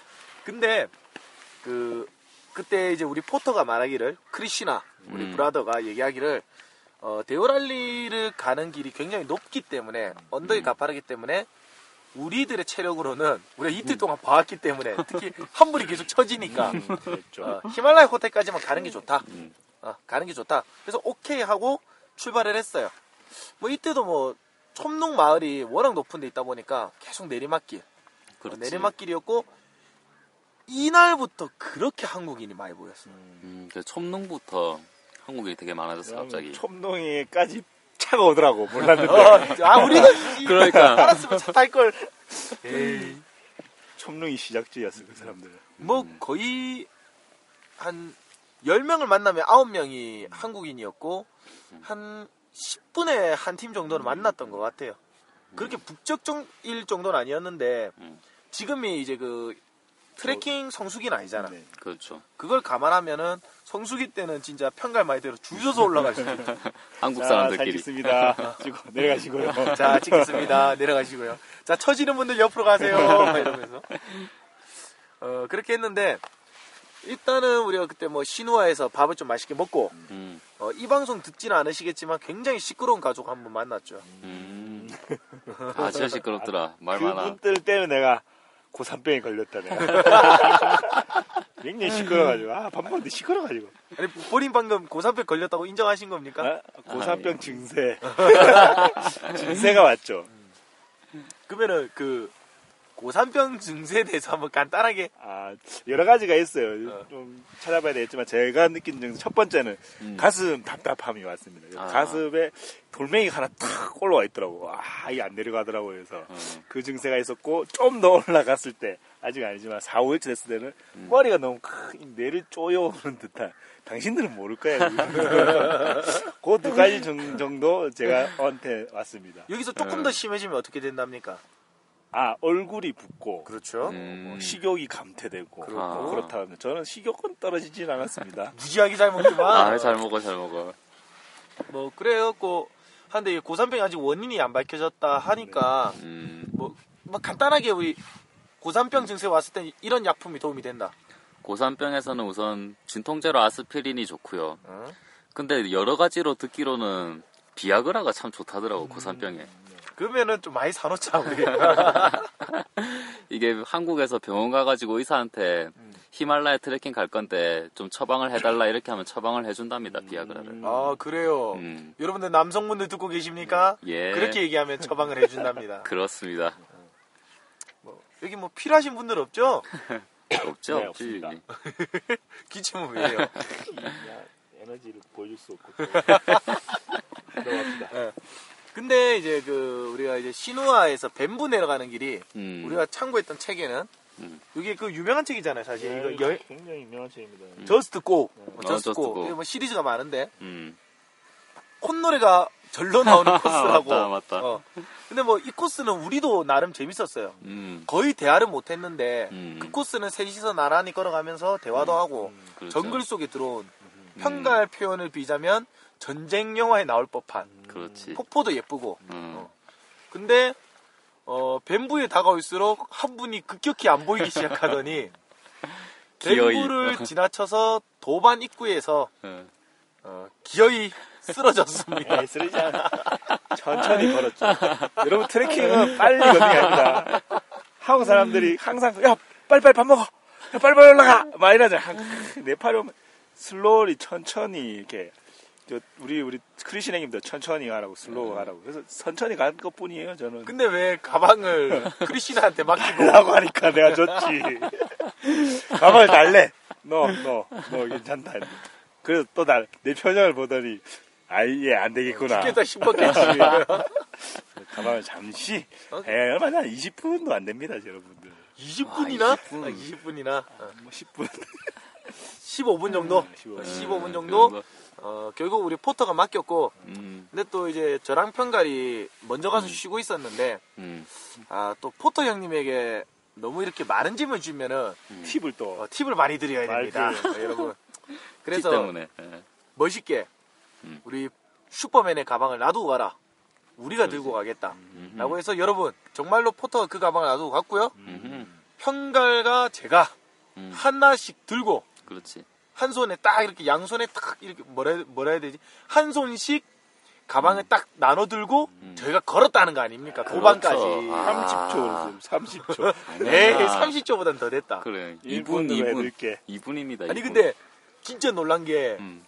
근데, 그, 그때 이제 우리 포터가 말하기를, 크리시나, 우리 음. 브라더가 얘기하기를, 어, 데오랄리를 가는 길이 굉장히 높기 때문에, 언덕이 가파르기 때문에, 우리들의 체력으로는, 우리가 이틀 동안 봐왔기 때문에, 특히 환불이 계속 처지니까, 그랬죠. 어, 히말라야 호텔까지만 가는 게 좋다. 음. 어, 가는 게 좋다. 그래서 오케이 하고 출발을 했어요. 뭐 이때도 뭐 촘농 마을이 워낙 높은 데 있다 보니까 계속 내리막길. 어, 그렇지. 내리막길이었고 이날부터 그렇게 한국인이 많이 보였어요. 음, 그 촘농부터 한국인이 되게 많아졌어, 갑자기. 촘농이까지 차가 오더라고 몰랐는데 어, 아 우리가 이- 그러니까. 알았으면 차 탈 걸. 촘농이 시작지였어 그 사람들. 뭐 거의 한 10명을 만나면 9명이 한국인이었고 한 10분에 한 팀 정도는 만났던 것 같아요. 그렇게 북적일 정도는 아니었는데 음. 지금이 이제 그 트레킹 성수기는 아니잖아. 네. 그렇죠. 그걸 감안하면은 성수기 때는 진짜 평갈 말대로 줄 서서 올라갈 수 있다. 한국 자, 사람들끼리. 살겠습니다. 찍고 내려가시고요. 자, 찍겠습니다. 내려가시고요. 자, 처지는 분들 옆으로 가세요. 막 이러면서. 어, 그렇게 했는데, 일단은 우리가 그때 뭐 신우아에서 밥을 좀 맛있게 먹고, 음, 어, 이 방송 듣지는 않으시겠지만 굉장히 시끄러운 가족 한번 만났죠. 음. 아, 진짜 시끄럽더라. 말 많아. 그분들 때문에 내가 고산병에 걸렸다 내가. 굉장히 시끄러가지고 아 밥 먹는데 시끄러가지고 아니, 본인 방금 고산병 걸렸다고 인정하신 겁니까? 아, 고산병 증세 증세가 왔죠. 그러면은 그, 고산병 증세에 대해서 한번 간단하게 아 여러 가지가 있어요. 어. 좀 찾아봐야 되겠지만 제가 느낀 증세 첫 번째는 음. 가슴 답답함이 왔습니다. 아. 가슴에 돌멩이가 하나 탁 올라와 있더라고. 아 이게 안 내려가더라고요. 그래서 어. 그 증세가 있었고 좀 더 올라갔을 때 아직 아니지만 4, 5일째 됐을 때는 음. 머리가 너무 큰 뇌를 쪼여오는 듯한 당신들은 모를 거예요. 그 두 가지 정- 정도 제가 한테 왔습니다. 여기서 조금 어. 더 심해지면 어떻게 된답니까? 아 얼굴이 붓고 그렇죠. 음. 뭐 식욕이 감퇴되고 그렇고. 뭐 그렇다 하면 저는 식욕은 떨어지진 않았습니다. 무지하게 잘 먹지만. 아, 잘 먹어, 잘 먹어. 뭐 그래갖고 한데 이 고산병 아직 원인이 안 밝혀졌다 하니까 음, 뭐, 뭐 간단하게 우리 고산병 증세 왔을 때 이런 약품이 도움이 된다. 고산병에서는 우선 진통제로 아스피린이 좋고요. 어? 근데 여러 가지로 듣기로는 비아그라가 참 좋다더라고, 고산병에. 그러면은 좀 많이 사놓자 우리. 이게 한국에서 병원 가가지고 의사한테 히말라야 트레킹 갈 건데 좀 처방을 해달라 이렇게 하면 처방을 해준답니다, 비아그라를. 아 그래요. 음, 여러분들 남성분들 듣고 계십니까? 예. 그렇게 얘기하면 처방을 해준답니다. 그렇습니다. 여기 뭐 필요하신 분들 없죠? 없죠? 네. 없습니다. 기침은 왜요? 야, 에너지를 보여줄 수 없고 또. 들어갑시다. 근데 이제 그 우리가 이제 시누아에서 뱀부 내려가는 길이 음, 우리가 참고했던 책에는 음. 이게 그 유명한 책이잖아요, 사실. 네, 이거 여, 굉장히 유명한 책입니다. Just Go, 어, Just Just Go. 뭐 시리즈가 많은데 음, 콧노래가 절로 나오는 코스라고. 맞다, 맞다. 어. 근데 뭐 이 코스는 우리도 나름 재밌었어요. 음, 거의 대화를 못 했는데 음. 그 코스는 셋이서 나란히 걸어가면서 대화도 하고 그렇죠. 정글 속에 들어온 평가할 표현을 비자면 전쟁 영화에 나올 법한 그렇지. 폭포도 예쁘고 음, 어. 근데 어 뱀부에 다가올수록 한 분이 급격히 안 보이기 시작하더니. 뱀부를 지나쳐서 도반 입구에서 어, 어, 기어이 쓰러졌습니다. 에이, 쓰러지지 않아. 천천히 걸었죠. 여러분 트레킹은 빨리 걷는 게 아닙니다. 한국 사람들이 항상 야 빨리빨리 밥 먹어. 야 빨리빨리 올라가. 막 이러잖아. 한- 네팔에 오면 slowly 천천히 이렇게 저 우리 우리 크리신 형님도 천천히 가라고 slow 가라고. 그래서 천천히 간 것뿐이에요. 저는. 근데 왜 가방을 크리시나한테 맡기고 라고 하니까 내가 줬지. 가방을 달래. 너, 너, 너 괜찮다. 그래서 또 날, 내 표정을 보더니, 아예 안 되겠구나. 죽겠다 싶었겠지. 가방을 잠시, 어? 에, 얼마나 20분도 안 됩니다, 여러분들. 20분이나? 아, 20분. 20분이나? 뭐 10분. 15분 정도? 네, 15분. 15분 정도? 어, 결국 우리 포터가 맡겼고, 음, 근데 또 이제 저랑 평갈이 먼저 가서 쉬고 있었는데, 음, 아, 또 포터 형님에게 너무 이렇게 많은 짐을 주면은, 팁을 또. 어, 팁을 많이 드려야 됩니다. 어, 여러분. 티 그래서 때문에. 예. 멋있게, 음. 우리 슈퍼맨의 가방을 놔두고 가라. 우리가 들고 가겠다. 음흠. 라고 해서 여러분, 정말로 포터가 그 가방을 놔두고 갔고요. 음흠. 평갈과 제가 음, 하나씩 들고, 그렇지. 한 손에 딱 이렇게 양손에 딱 이렇게 뭐라 해야- 뭐라 해야 되지? 한 손씩 가방을 딱 나눠 들고 음. 저희가 걸었다는 거 아닙니까? 도반까지. 그렇죠. 아. 30초, 30초. 에이, 아니야. 30초보단 더 됐다. 그래. 1분, 2분, 2분. 해드릴게. 2분입니다. 아니 근데 진짜 놀란 게 음,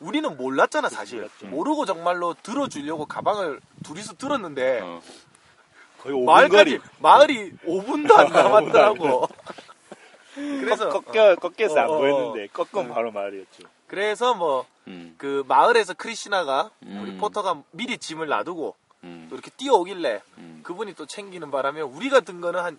우리는 몰랐잖아 사실. 몰랐죠. 모르고 정말로 들어주려고 가방을 둘이서 들었는데 어, 거의 5분 마을까지 거리. 마을이 5분도 안 남았더라고. 그래서 꺾, 꺾여, 꺾여서 안 어, 어, 보였는데, 꺾으면 바로 말이었죠. 그래서 뭐그 음, 마을에서 크리시나가 음. 우리 포터가 미리 짐을 놔두고 음, 또 이렇게 뛰어오길래 음. 그분이 또 챙기는 바람에 우리가 든 거는 한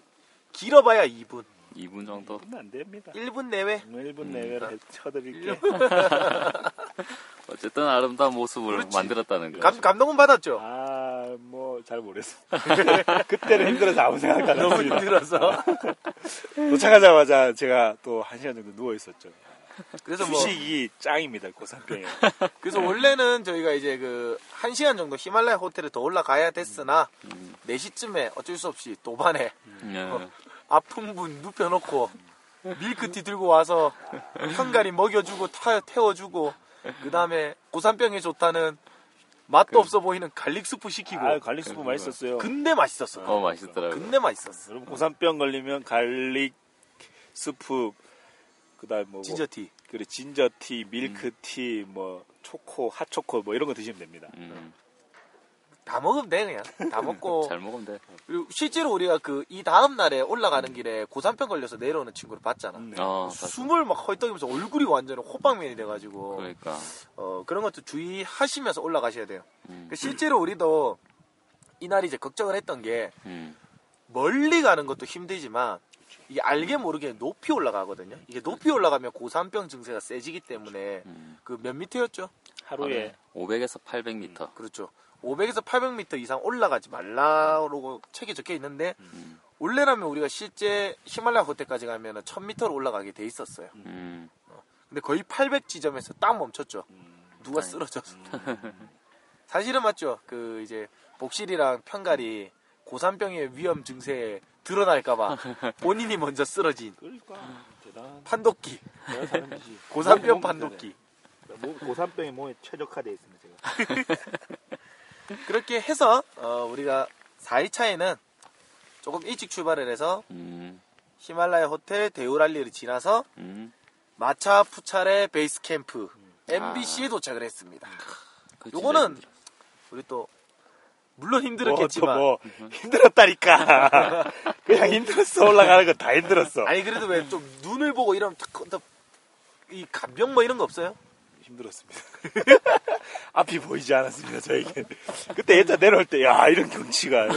길어봐야 2분, 2분 정도. 1분 안 됩니다. 1분 내외. 1분 내외로 해- 쳐드릴게. 어쨌든 아름다운 모습을 그렇지. 만들었다는 거. 감, 감동은 받았죠. 아, 뭐, 어, 잘 모르겠어. 그때는 힘들어서 아무 생각 안 너무. 힘들어서. 도착하자마자 제가 또 한 시간 정도 누워 있었죠. 그래서 뭐 휴식이 짱입니다 고산병에. 그래서 원래는 저희가 이제 그 1시간 정도 히말라야 호텔에 더 올라가야 됐으나 음. 4시쯤에 어쩔 수 없이 도반에 예. 아픈 분 눕혀놓고 밀크티 들고 와서 현갈이 먹여주고 타, 태워주고 그 다음에 고산병에 좋다는 맛도 없어 보이는 garlic soup 시키고 아 garlic soup 맛있었어요. 근데 맛있었어. 어 맛있더라고요. 근데 맛있었어. 여러분 고산병 걸리면 garlic soup 그다음 뭐 ginger tea. 그래 ginger tea, 밀크티, 뭐 초코, 핫초코 뭐 이런 거 드시면 됩니다. 음, 다 먹으면 돼 그냥. 다 먹고 잘 먹으면 돼. 그리고 실제로 우리가 그 이 다음 날에 올라가는 길에 고산병 걸려서 내려오는 친구를 봤잖아. 네. 어. 숨을 막 헐떡이면서 얼굴이 완전 호빵면이 돼가지고 그러니까. 어, 그런 것도 주의하시면서 올라가셔야 돼요. 음, 그 실제로 우리도 이날 이제 걱정을 했던 게 음, 멀리 가는 것도 힘들지만 이게 알게 모르게 높이 올라가거든요. 이게 높이 올라가면 고산병 증세가 세지기 때문에 음. 그몇 미터였죠? 하루에 500에서 800m. 그렇죠. 500에서 800m 이상 올라가지 말라고 책에 적혀 있는데 음, 원래라면 우리가 실제 히말라야 호텔까지 가면 1000m로 올라가게 돼 있었어요. 음, 근데 거의 800 지점에서 딱 멈췄죠. 누가 아니. 쓰러졌어. 사실은 맞죠. 그 이제 복실이랑 편갈이 고산병의 위험 증세에 드러날까봐 본인이 먼저 쓰러진 그러니까 판독기. 고산병 몸- 판독기. 몸- 고산병이 몸에 최적화되어 있습니다. 제가. 그렇게 해서 어, 우리가 4일차에는 조금 일찍 출발을 해서 음, 히말라야 호텔 데우랄리를 지나서 음. 마차 푸차레 베이스 캠프 아. MBC에 도착을 했습니다. 진짜 요거는. 우리 또 물론 뭐, 힘들었겠지만 또 뭐, 힘들었다니까. 그냥 힘들었어. 올라가는 거 다 힘들었어. 아니 그래도 왜 좀 눈을 보고 탁- 이 감병 뭐 이런 거 없어요? 힘들었습니다. 앞이 보이지 않았습니다, 저에게. 그때 예차 내려올 때, 야, 이런 경치가.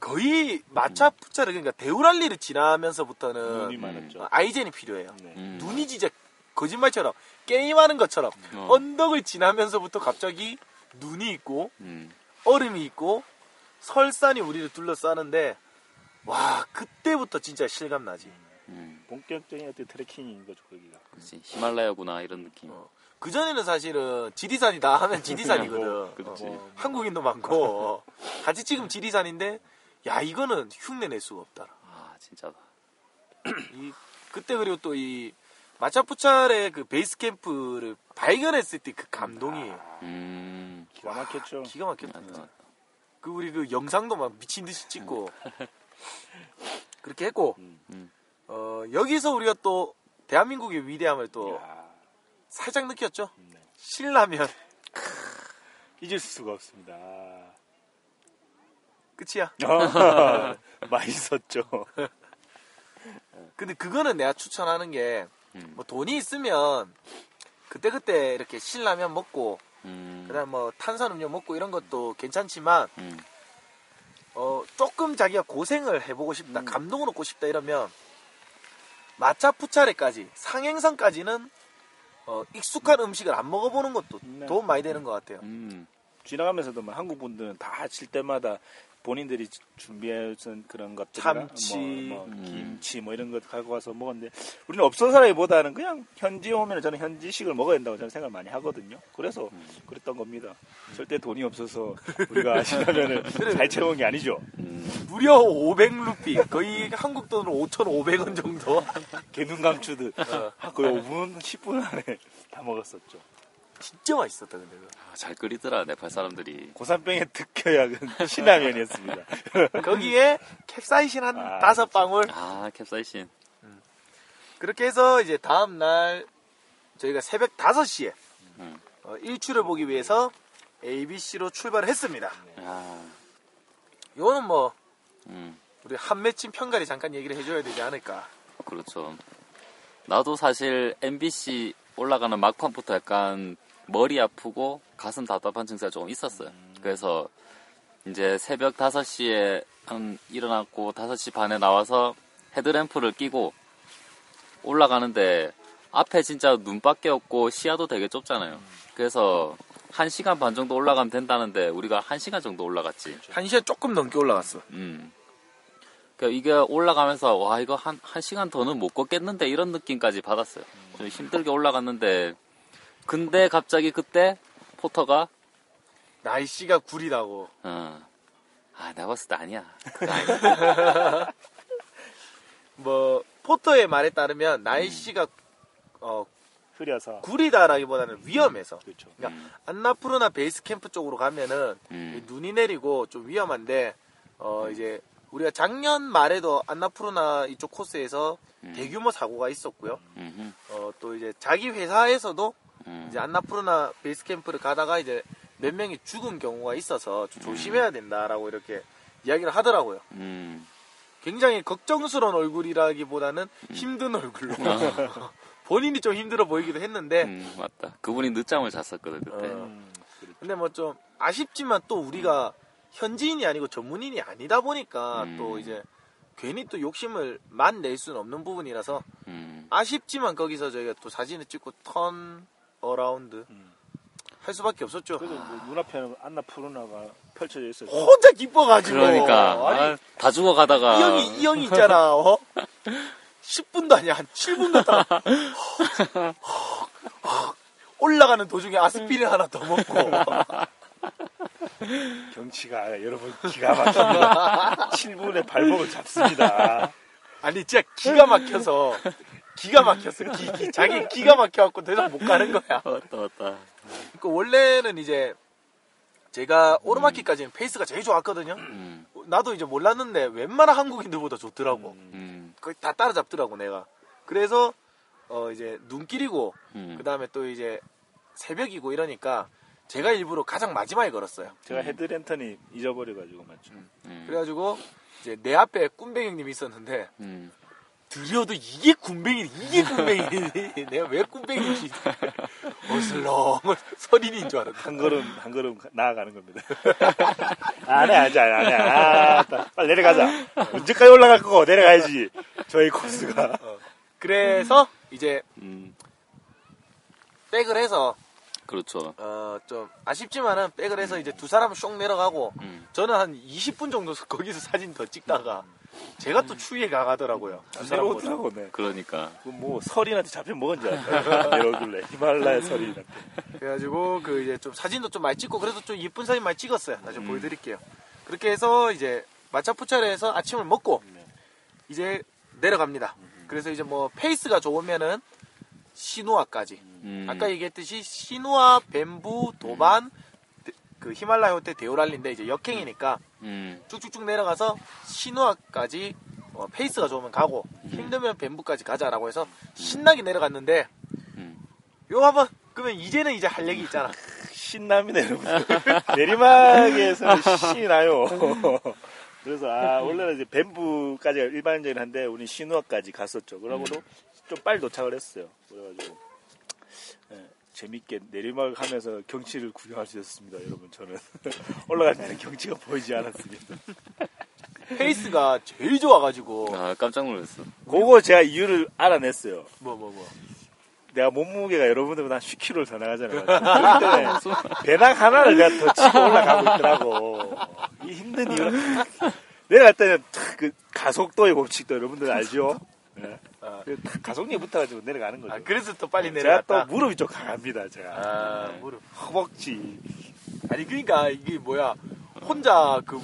거의 마차 푸차레 그러니까 데우랄리를 지나면서부터는 눈이 많았죠. 어, 아이젠이 필요해요. 네. 음. 눈이 진짜 거짓말처럼 게임하는 것처럼 어. 언덕을 지나면서부터 갑자기 눈이 있고 음, 얼음이 있고 설산이 우리를 둘러싸는데 와 그때부터 진짜 실감 나지. 음. 본격적인 어떤 트레킹인 거죠, 거기가. 그치. 히말라야구나 이런 느낌. 어. 그 전에는 사실은 지리산이다 하면 지리산이거든. 그렇지. 어, 한국인도 많고 같이 찍으면 지리산인데 야 이거는 흉내 낼 수가 없다. 아 진짜다. 이 그때 그리고 또 이 마차푸찰의 그 베이스 캠프를 발견했을 때 그 감동이 음, 기가 막혔죠. 기가 막혔다. 맞다, 맞다. 그 우리 그 영상도 막 미친 듯이 찍고 그렇게 했고 음. 어 여기서 우리가 또 대한민국의 위대함을 또 야, 살짝 느꼈죠. 네. 신라면 잊을 수가 없습니다. 끝이야. 아, 맛있었죠. 근데 그거는 내가 추천하는 게 음. 뭐 돈이 있으면 그때 그때 이렇게 신라면 먹고 음. 그 다음 뭐 탄산음료 먹고 이런 것도 괜찮지만 음. 어 조금 자기가 고생을 해보고 싶다 감동을 얻고 싶다 이러면 마차 푸차레까지 상행선까지는 어, 익숙한 음식을 안 먹어보는 것도 네. 도움 많이 되는 것 같아요. 음. 지나가면서도 뭐 한국 분들은 다 칠 때마다 본인들이 준비해준 그런 것들 참치. 뭐, 뭐 음. 김치 뭐 이런 것 갖고 와서 먹었는데 우리는 없어서라기보다는 그냥 현지에 오면 저는 현지식을 먹어야 된다고 저는 생각을 많이 하거든요. 그래서 그랬던 겁니다. 절대 돈이 없어서 우리가 신라면을 잘 채운 게 아니죠. 음. 무려 500루피 거의 한국 돈으로 5,500원 정도 개눈 감추듯 어, 한 거의 5분 10분 안에 다 먹었었죠. 진짜 맛있었다 근데 그거. 아, 잘 끓이더라 네팔 사람들이. 고산병의 특효약은 신라면이었습니다. 거기에 캡사이신 한 아, 다섯 방울 아 캡사이신. 그렇게 해서 이제 다음 날 저희가 새벽 5시에 음. 어, 일출을 보기 위해서 ABC로 출발을 했습니다. 아. 이거는 뭐 음. 우리 한 맺힌 편가리 잠깐 얘기를 해줘야 되지 않을까. 그렇죠. 나도 사실 MBC 올라가는 막판부터 약간 머리 아프고 가슴 답답한 증세가 조금 있었어요. 그래서 이제 새벽 5시에 한 일어났고 5시 반에 나와서 헤드램프를 끼고 올라가는데 앞에 진짜 눈밖에 없고 시야도 되게 좁잖아요. 그래서 한 시간 반 정도 올라가면 된다는데 우리가 한 시간 정도 올라갔지. 한 시간 조금 넘게 올라갔어. 음. 그러니까 이게 올라가면서 와 이거 한 한 시간 더는 못 걷겠는데 이런 느낌까지 받았어요. 좀 힘들게 올라갔는데 근데 갑자기 그때 포터가 날씨가 구리다고. 어, 아 내가 봤을 때 아니야. 뭐 포터의 말에 따르면 날씨가 어, 흐려서 구리다라기보다는 위험해서. 그렇죠. 그러니까 안나푸르나 베이스 캠프 쪽으로 가면은 음. 눈이 내리고 좀 위험한데 어 이제 우리가 작년 말에도 안나푸르나 이쪽 코스에서 음. 대규모 사고가 있었고요. 어 또 이제 자기 회사에서도 음. 이제 안나푸르나 베이스 캠프를 가다가 이제 몇 명이 죽은 경우가 있어서 좀 조심해야 된다라고 이렇게 이야기를 하더라고요. 음. 굉장히 걱정스러운 얼굴이라기보다는 힘든 얼굴로 본인이 좀 힘들어 보이기도 했는데 음, 맞다. 그분이 늦잠을 잤었거든 그때. 어. 음, 그렇죠. 근데 뭐 좀 아쉽지만 또 우리가 현지인이 아니고 전문인이 아니다 보니까 음. 또 이제 괜히 또 욕심을 막 낼 수는 없는 부분이라서 음. 아쉽지만 거기서 저희가 또 사진을 찍고 turn around 음. 할 수밖에 없었죠. 그래서 뭐 눈앞에는 안나푸르나가 펼쳐져 있어요. 혼자 기뻐가지고 그러니까 아니, 아, 다 죽어가다가 이 형이 이 형이 있잖아. 어? 10분도 아니야 한 7분 갔다 올라가는 도중에 아스피린 하나 더 먹고 경치가 여러분 기가 막힙니다. 7분의 발목을 잡습니다. 아니 진짜 기가 막혀서 기가 막혔어. 기, 기- 자기 기가 막혀갖고 더 이상 못 가는 거야. 왔다 왔다. 그 원래는 이제 제가 오르막길까지는 페이스가 제일 좋았거든요. 음. 나도 이제 몰랐는데 웬만한 한국인들보다 좋더라고. 음. 거의 다 따라잡더라고 내가. 그래서 어 이제 눈길이고 음. 그 다음에 또 이제 새벽이고 이러니까 제가 일부러 가장 마지막에 걸었어요. 제가 헤드랜턴이 잊어버려가지고 맞죠. 음. 그래가지고 이제 내 앞에 형님이 있었는데 음. 들여도 이게 군뱅이 이게 군뱅이 내가 왜 군뱅이지 어슬렁 서린인 줄 알았다. 한 걸음 한 걸음 나아가는 겁니다. 안해 안해 안해 아, 따- 빨리 내려가자. 언제까지 올라갈 거고 내려가야지. 저희 코스가 그래서 이제 음. 백을 해서 그렇죠. 어 좀 아쉽지만은 백을 해서 이제 두 사람은 쏙 내려가고 음. 저는 한 20분 정도 거기서 사진 더 찍다가 제가 또 추위에 강하더라고요. 내려오더라고 네. 그러니까. 뭐 설인한테 잡힌 먹은 줄 알았다. 내려오길래 히말라야 설인한테. 그래가지고 그 이제 좀 사진도 좀 많이 찍고 그래도 좀 예쁜 사진 많이 찍었어요. 나중에 음. 보여드릴게요. 그렇게 해서 이제 마차푸차레에서 아침을 먹고 네. 이제 내려갑니다. 그래서 이제 뭐 페이스가 좋으면은 시누아까지 음. 아까 얘기했듯이 시누아, 뱀부, 도반 데- 그 히말라야 호텔 데오랄리인데 이제 역행이니까 음. 쭉쭉쭉 내려가서 시누아까지 어, 페이스가 좋으면 가고 힘들면 뱀부까지 가자라고 해서 신나게 내려갔는데 음. 요 한번 그러면 이제는 이제 할 얘기 있잖아. 신납니다 여러분. 내리막에서는 신이 나요. 그래서 아 원래는 이제 뱀부까지가 일반적인 한데 우리 신우아까지 갔었죠. 그러고도 좀 빨리 도착을 했어요. 그래가지고 예, 재밌게 내리막 하면서 경치를 구경할 수 있었습니다, 여러분. 저는 올라갈 때는 경치가 보이지 않았습니다. 페이스가 제일 좋아가지고 아 깜짝 놀랐어. 그거 제가 이유를 알아냈어요. 뭐 뭐 뭐. 내가 몸무게가 여러분들보다 한 10kg를 더 나가잖아요. 그렇기 때문에 배낭 하나를 내가 더 치고 올라가고 있더라고. 이 힘든 이유는 내려갈 때는 탁 그 가속도의 법칙도 여러분들 알죠? 네. 아, 그 가속력이 붙어가지고 내려가는 거죠. 아, 그래서 또 빨리 제가 내려갔다. 또 무릎이 좀 강합니다. 제가 아, 네. 무릎. 허벅지 아니 그러니까 이게 뭐야 혼자 그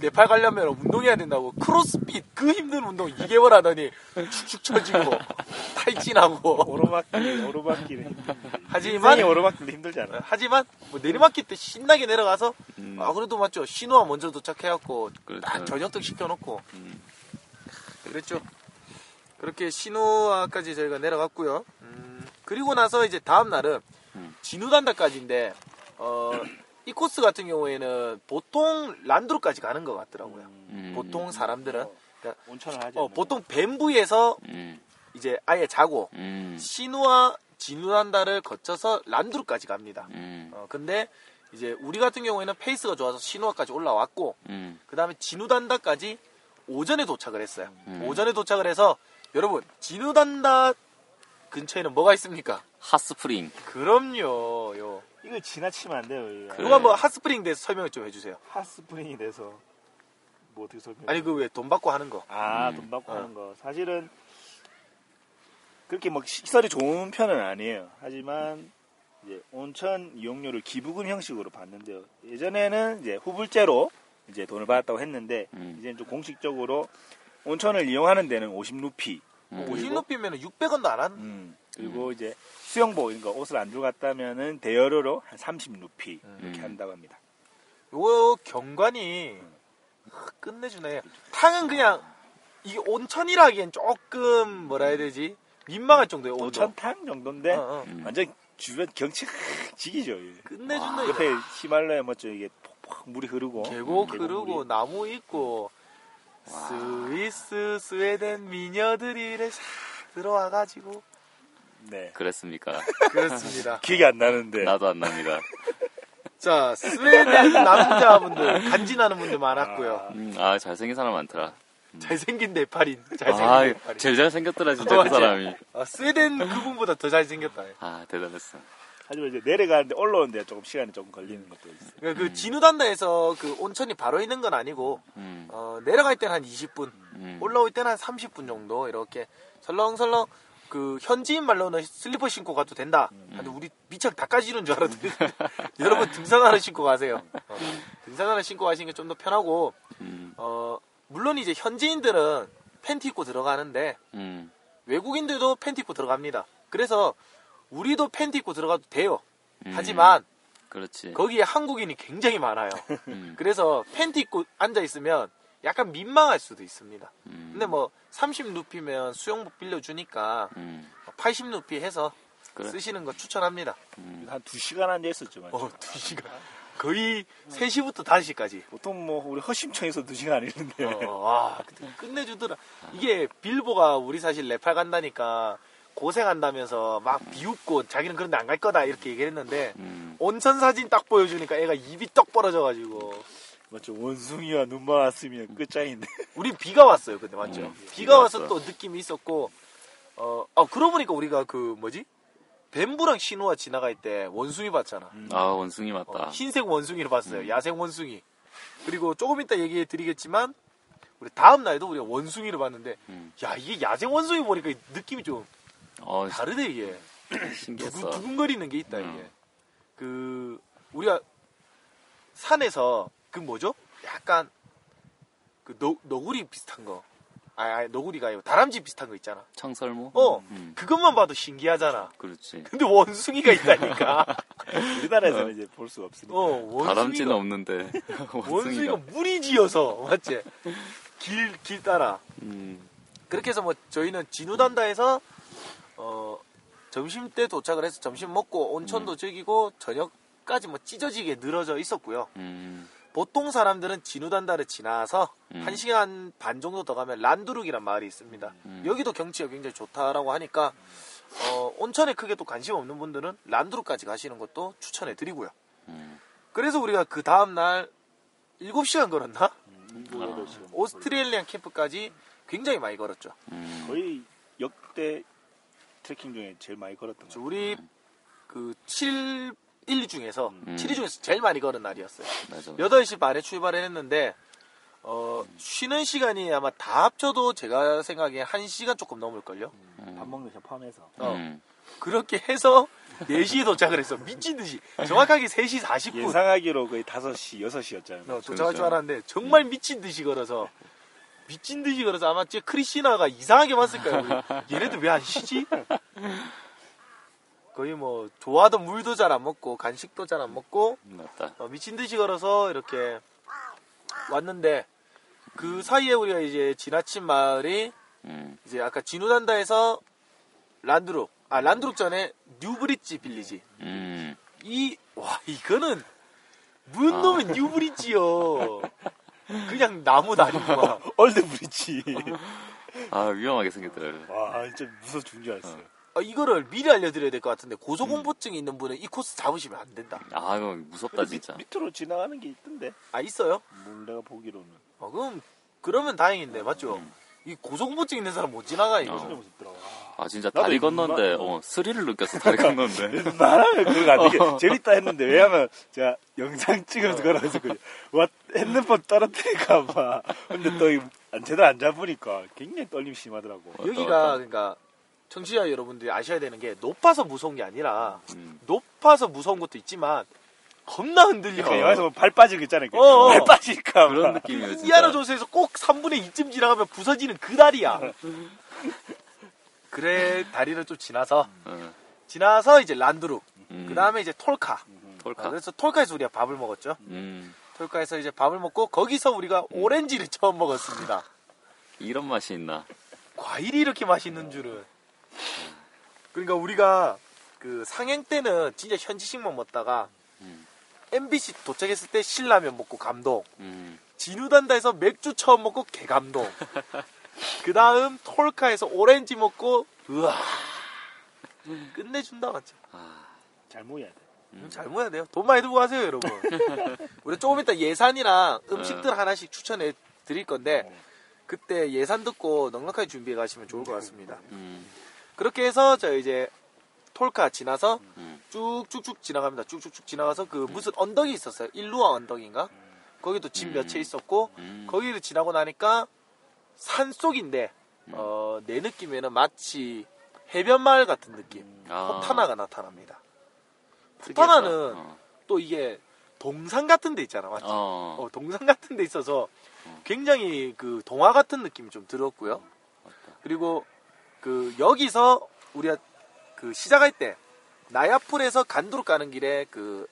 네팔 가려면 운동해야 된다고 크로스핏 그 힘든 운동 2개월 하더니 축축 처지고 탈진하고 오르막길 오르막길은 힘든데 하지만 힘들지 않아? 하지만 뭐 내리막길 때 신나게 내려가서 음. 아 그래도 맞죠 신호가 먼저 도착해갖고 그렇죠. 딱 저녁도 시켜놓고 음. 그랬죠 그렇게 신호까지 저희가 내려갔고요 음, 그리고 나서 이제 다음 날은 음. 진우단다까지인데 어, 이 코스 같은 경우에는 보통 란두르까지 가는 것 같더라고요 음. 보통 사람들은 그러니까 온천을 하지 어? 보통 뱀부에서 음. 이제 아예 자고 음. 시누와 진우단다를 거쳐서 란두르까지 갑니다 음. 어, 근데 이제 우리 같은 경우에는 페이스가 좋아서 시누아까지 올라왔고 음. 그 다음에 진우단다까지 오전에 도착을 했어요. 음. 오전에 도착을 해서 여러분 진우단다 근처에는 뭐가 있습니까? 핫스프링. 그럼요. 요 이거 지나치면 안 돼요. 이거. 그래. 누가 뭐 핫스프링 대해서 설명을 좀 해주세요. 핫스프링이 돼서 뭐 어떻게 설명? 아니 그 왜 돈 받고 하는 거. 아, 음. 돈 받고 어. 하는 거. 사실은 그렇게 막 시설이 좋은 편은 아니에요. 하지만 이제 온천 이용료를 기부금 형식으로 받는데요. 예전에는 이제 후불제로 이제 돈을 받았다고 했는데 음. 이제는 좀 공식적으로 온천을 이용하는 데는 50루피. 음. 50 높이면 600원도 안 한. 음. 그리고 이제 수영복, 그러니까 옷을 안 들고 갔다면은 대여료로 한 30루피 이렇게 음. 한다고 합니다. 요 경관이 하, 끝내주네. 탕은 그냥 이게 온천이라 하기엔 조금 뭐라 해야 되지? 민망할 정도예요. 온천. 온천탕 정도인데 어, 어. 음. 완전 주변 경치 지기죠. 끝내준다. 옆에 히말라야 멋져 이게 폭폭 물이 흐르고 계곡 음, 흐르고 계곡물이. 나무 있고 스위스 스웨덴 미녀들이 이래 싹 들어와가지고 네 그랬습니까? 그렇습니다. 기억이 안 나는데 나도 안 납니다. 자 스웨덴 남자분들 간지나는 분들 많았고요. 음, 아 잘생긴 사람 많더라. 잘생긴 네팔인 잘생긴 아, 네팔인. 제일 잘생겼더라 진짜 어, 그. 사람이. 아, 스웨덴 그분보다 더 잘생겼다. 아 대단했어. 하지만 이제 내려가는데 올라오는데 조금 시간이 조금 걸리는 것도 있어요. 그, 그 진우단다에서 그 온천이 바로 있는 건 아니고 음, 어, 내려갈 때는 한 20분, 음. 올라올 때는 한 30분 정도 이렇게 설렁설렁 그 현지인 말로는 슬리퍼 신고 가도 된다. 근데 우리 미척 닦아지는 줄 알았더니 여러분 등산화를 신고 가세요. 어, 등산화를 신고 가시는 게 좀 더 편하고 음, 어, 물론 이제 현지인들은 팬티 입고 들어가는데 음, 외국인들도 팬티 입고 들어갑니다. 그래서 우리도 팬티 입고 들어가도 돼요. 음. 하지만 그렇지. 거기에 한국인이 굉장히 많아요. 음, 그래서 팬티 입고 앉아 있으면 약간 민망할 수도 있습니다. 음, 근데 뭐 30루피면 수영복 빌려주니까 음, 80루피 해서 그래. 쓰시는 거 추천합니다. 음, 한두 시간 앉아 있었죠. 맞죠? 어, 2시간. 거의 3시부터 5시까지. 보통 뭐 우리 허심청에서 두 시간 안 있는데 어, 와, 그때 끝내주더라. 이게 빌보가 우리 사실 네팔 간다니까 고생한다면서 막 비웃고 자기는 그런데 안 갈 거다 이렇게 얘기했는데 음, 온천 사진 딱 보여주니까 애가 입이 떡 벌어져가지고 맞죠? 원숭이와 눈만 왔으면 끝장인데 우리 비가 왔어요, 근데 맞죠? 음, 비가 비가 와서 왔어. 또 느낌이 있었고, 어, 아, 그러고 보니까 우리가 그 뭐지? 뱀부랑 신우가 지나갈 때 원숭이 봤잖아. 아 원숭이 어, 맞다. 흰색 원숭이를 봤어요. 음. 야생 원숭이. 그리고 조금 이따 얘기해 드리겠지만, 우리 다음 날도 우리가 원숭이를 봤는데, 음. 야, 이게 야생 원숭이 보니까 느낌이 좀 어 다르네, 이게. 신기했어. 두근, 두근 거리는 게 있다, 음. 이게. 그, 우리가 산에서 그 뭐죠? 약간 그 너, 너구리 비슷한 거. 아니, 아니, 너구리가 아니고 다람쥐 비슷한 거 있잖아. 청설모? 어, 음, 그것만 봐도 신기하잖아. 그렇지. 근데 원숭이가 있다니까. 우리나라에서는 이제 볼 수가 없으니까 어, 원숭이가. 다람쥐는 없는데 원숭이가 원숭이가. 물이 지어서, 맞지? 길, 길 따라. 음, 그렇게 해서 뭐 저희는 진우단다에서 어 점심 때 도착을 해서 점심 먹고 온천도 음. 즐기고 저녁까지 뭐 찢어지게 늘어져 있었고요. 음, 보통 사람들은 진우단다를 지나서 음. 한 시간 반 정도 더 가면 란두룩이란 마을이 있습니다. 음. 여기도 경치가 굉장히 좋다라고 하니까 어, 온천에 크게 또 관심 없는 분들은 란두룩까지 가시는 것도 추천해 드리고요. 음. 그래서 우리가 그 다음 날 7시간 걸었나? 여덟 시간. 오스트레일리안 캠프까지 굉장히 많이 걸었죠. 음, 거의 역대 트레킹 중에 제일 많이 걸었던 저거 우리 그 7, 1위 중에서 음. 7위 중에서 제일 많이 걸은 날이었어요. 맞아. 8시 반에 출발을 했는데 어, 쉬는 시간이 아마 다 합쳐도 제가 생각에 1시간 조금 넘을걸요. 음. 밥 먹는 시간 포함해서 어. 음. 그렇게 해서 4시에 도착을 했어. 미친 듯이. 정확하게 3시 40분 예상하기로 거의 5시, 6시였잖아요. 어, 도착할 줄 그렇죠. 알았는데 정말 미친 듯이 걸어서 미친 듯이 걸어서 아마 제 크리스티나가 이상하게 봤을 거예요. 얘네들 왜 안 쉬지? 거의 뭐 좋아하던 물도 잘 안 먹고 간식도 잘 안 먹고. 어, 미친 듯이 걸어서 이렇게 왔는데 그 사이에 우리가 이제 지나친 마을이 음, 이제 아까 진우단다에서 란드룩 아 란드룩 전에 뉴브릿지 빌리지 음, 이와 이거는 무슨 놈의 뉴브릿지요 그냥 나무 다리구만 얼드 브릿지. 아 위험하게 생겼더라고요. 와, 진짜 무서워 죽는 줄 알았어요. 아, 이거를 미리 알려드려야 될 것 같은데 고소공포증이 있는 분은 이 코스 잡으시면 안 된다 아 이거 무섭다 진짜. 밑, 밑으로 지나가는 게 있던데. 아 있어요? 뭘 내가 보기로는. 어, 그럼 그러면 다행인데 맞죠? 음. 이 고소공포증 있는 사람 못 지나가 이거. 진짜 무섭더라고. 아 진짜 나도 다리 이거 건너는데 뭐- 어, 스릴을 느꼈어 다리 건너는데 말하면 그거 안 되게 어. 재밌다 했는데 왜냐면 제가 영상 찍으면서 했거든요. 와 핸드폰 떨어뜨릴까 봐. 근데 또 이- 안- 제대로 안 잡으니까 굉장히 떨림 심하더라고. 어, 여기가 그러니까 청취자 여러분들이 아셔야 되는 게 높아서 무서운 게 아니라 음. 높아서 무서운 것도 있지만 겁나 흔들려. 그러니까 영화에서 발 빠지고 있잖아요. 이렇게. 어, 어. 발 빠질까 봐. 그런 느낌이에요 인디아나 존스에서 꼭 3분의 2쯤 지나가면 부서지는 그 다리야. 그래 다리를 좀 지나서 어, 지나서 이제 란두룩. 음. 그 다음에 이제 톨카. 톨카 그래서 톨카에서 우리가 밥을 먹었죠. 음, 톨카에서 이제 밥을 먹고 거기서 우리가 오렌지를 처음 먹었습니다. 이런 맛이 있나 과일이 이렇게 맛있는 줄은. 그러니까 우리가 그 상행 때는 진짜 현지식만 먹다가 음. MBC 도착했을 때 신라면 먹고 감동. 음. 진우단다에서 맥주 처음 먹고 개감동. 그 다음 톨카에서 오렌지 먹고 우와 끝내준다 맞죠? 아, 잘 모여야 돼. 음, 잘 모여야 돼요. 돈 많이 들고 가세요 여러분. 우리 조금 이따 예산이랑 음식들 하나씩 추천해 드릴 건데 그때 예산 듣고 넉넉하게 준비해 가시면 좋을 것 같습니다. 음, 그렇게 해서 저 이제 톨카 지나서 음. 쭉쭉쭉 지나갑니다. 쭉쭉쭉 지나가서 그 무슨 언덕이 있었어요. 일루아 언덕인가? 거기도 집 몇 채 있었고 음. 거기를 지나고 나니까 산 속인데 어, 내 느낌에는 마치 해변 마을 같은 느낌. 아. 포타나가 나타납니다. 포타나는 어. 또 이게 동산 같은 데 있잖아, 맞지? 어. 어, 동산 같은 데 있어서 굉장히 그 동화 같은 느낌이 좀 들었고요. 그리고 그 여기서 우리가 그 시작할 때 나야풀에서 간두룩 가는 길에 그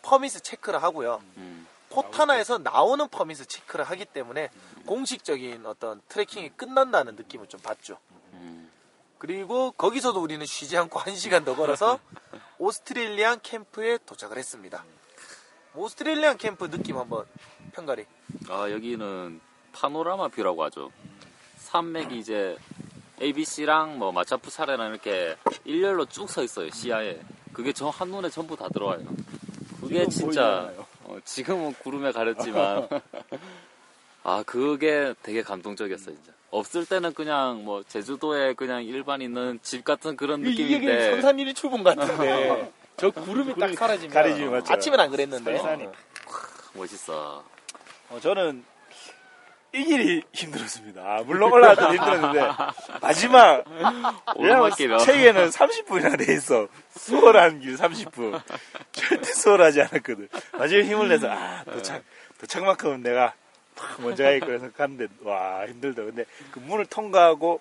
permit 체크를 하고요. 음. 포타나에서 나오는 permit 체크를 하기 때문에 공식적인 어떤 트레킹이 끝난다는 느낌을 좀 받죠. 음. 그리고 거기서도 우리는 쉬지 않고 한 시간 더 걸어서 오스트레일리안 캠프에 도착을 했습니다. 오스트레일리안 캠프 느낌 한번 평가리. 아 여기는 파노라마 뷰라고 하죠. 산맥이 이제 ABC랑 뭐 마차푸 사레랑 이렇게 일렬로 쭉 서 있어요 시야에. 그게 저 한눈에 전부 다 들어와요. 그게 진짜. 어, 지금은 구름에 가렸지만 아 그게 되게 감동적이었어 진짜. 없을 때는 그냥 뭐 제주도에 그냥 일반 있는 집 같은 그런 느낌인데 선산일이 출봉 같은데 저 구름이 딱 사라지면 맞죠. 아침엔 안 그랬는데. 어. 멋있어. 어, 저는 이 길이 힘들었습니다. 아, 물론 올라갈 때도 힘들었는데 마지막. 책에는 30분이나 돼 있어. 수월한 길 30분. 절대 수월하지 않았거든. 마지막에 힘을 내서 아 도착 도착만큼은 내가 먼저 가야겠고 그래서 갔는데 와 힘들다. 근데 그 문을 통과하고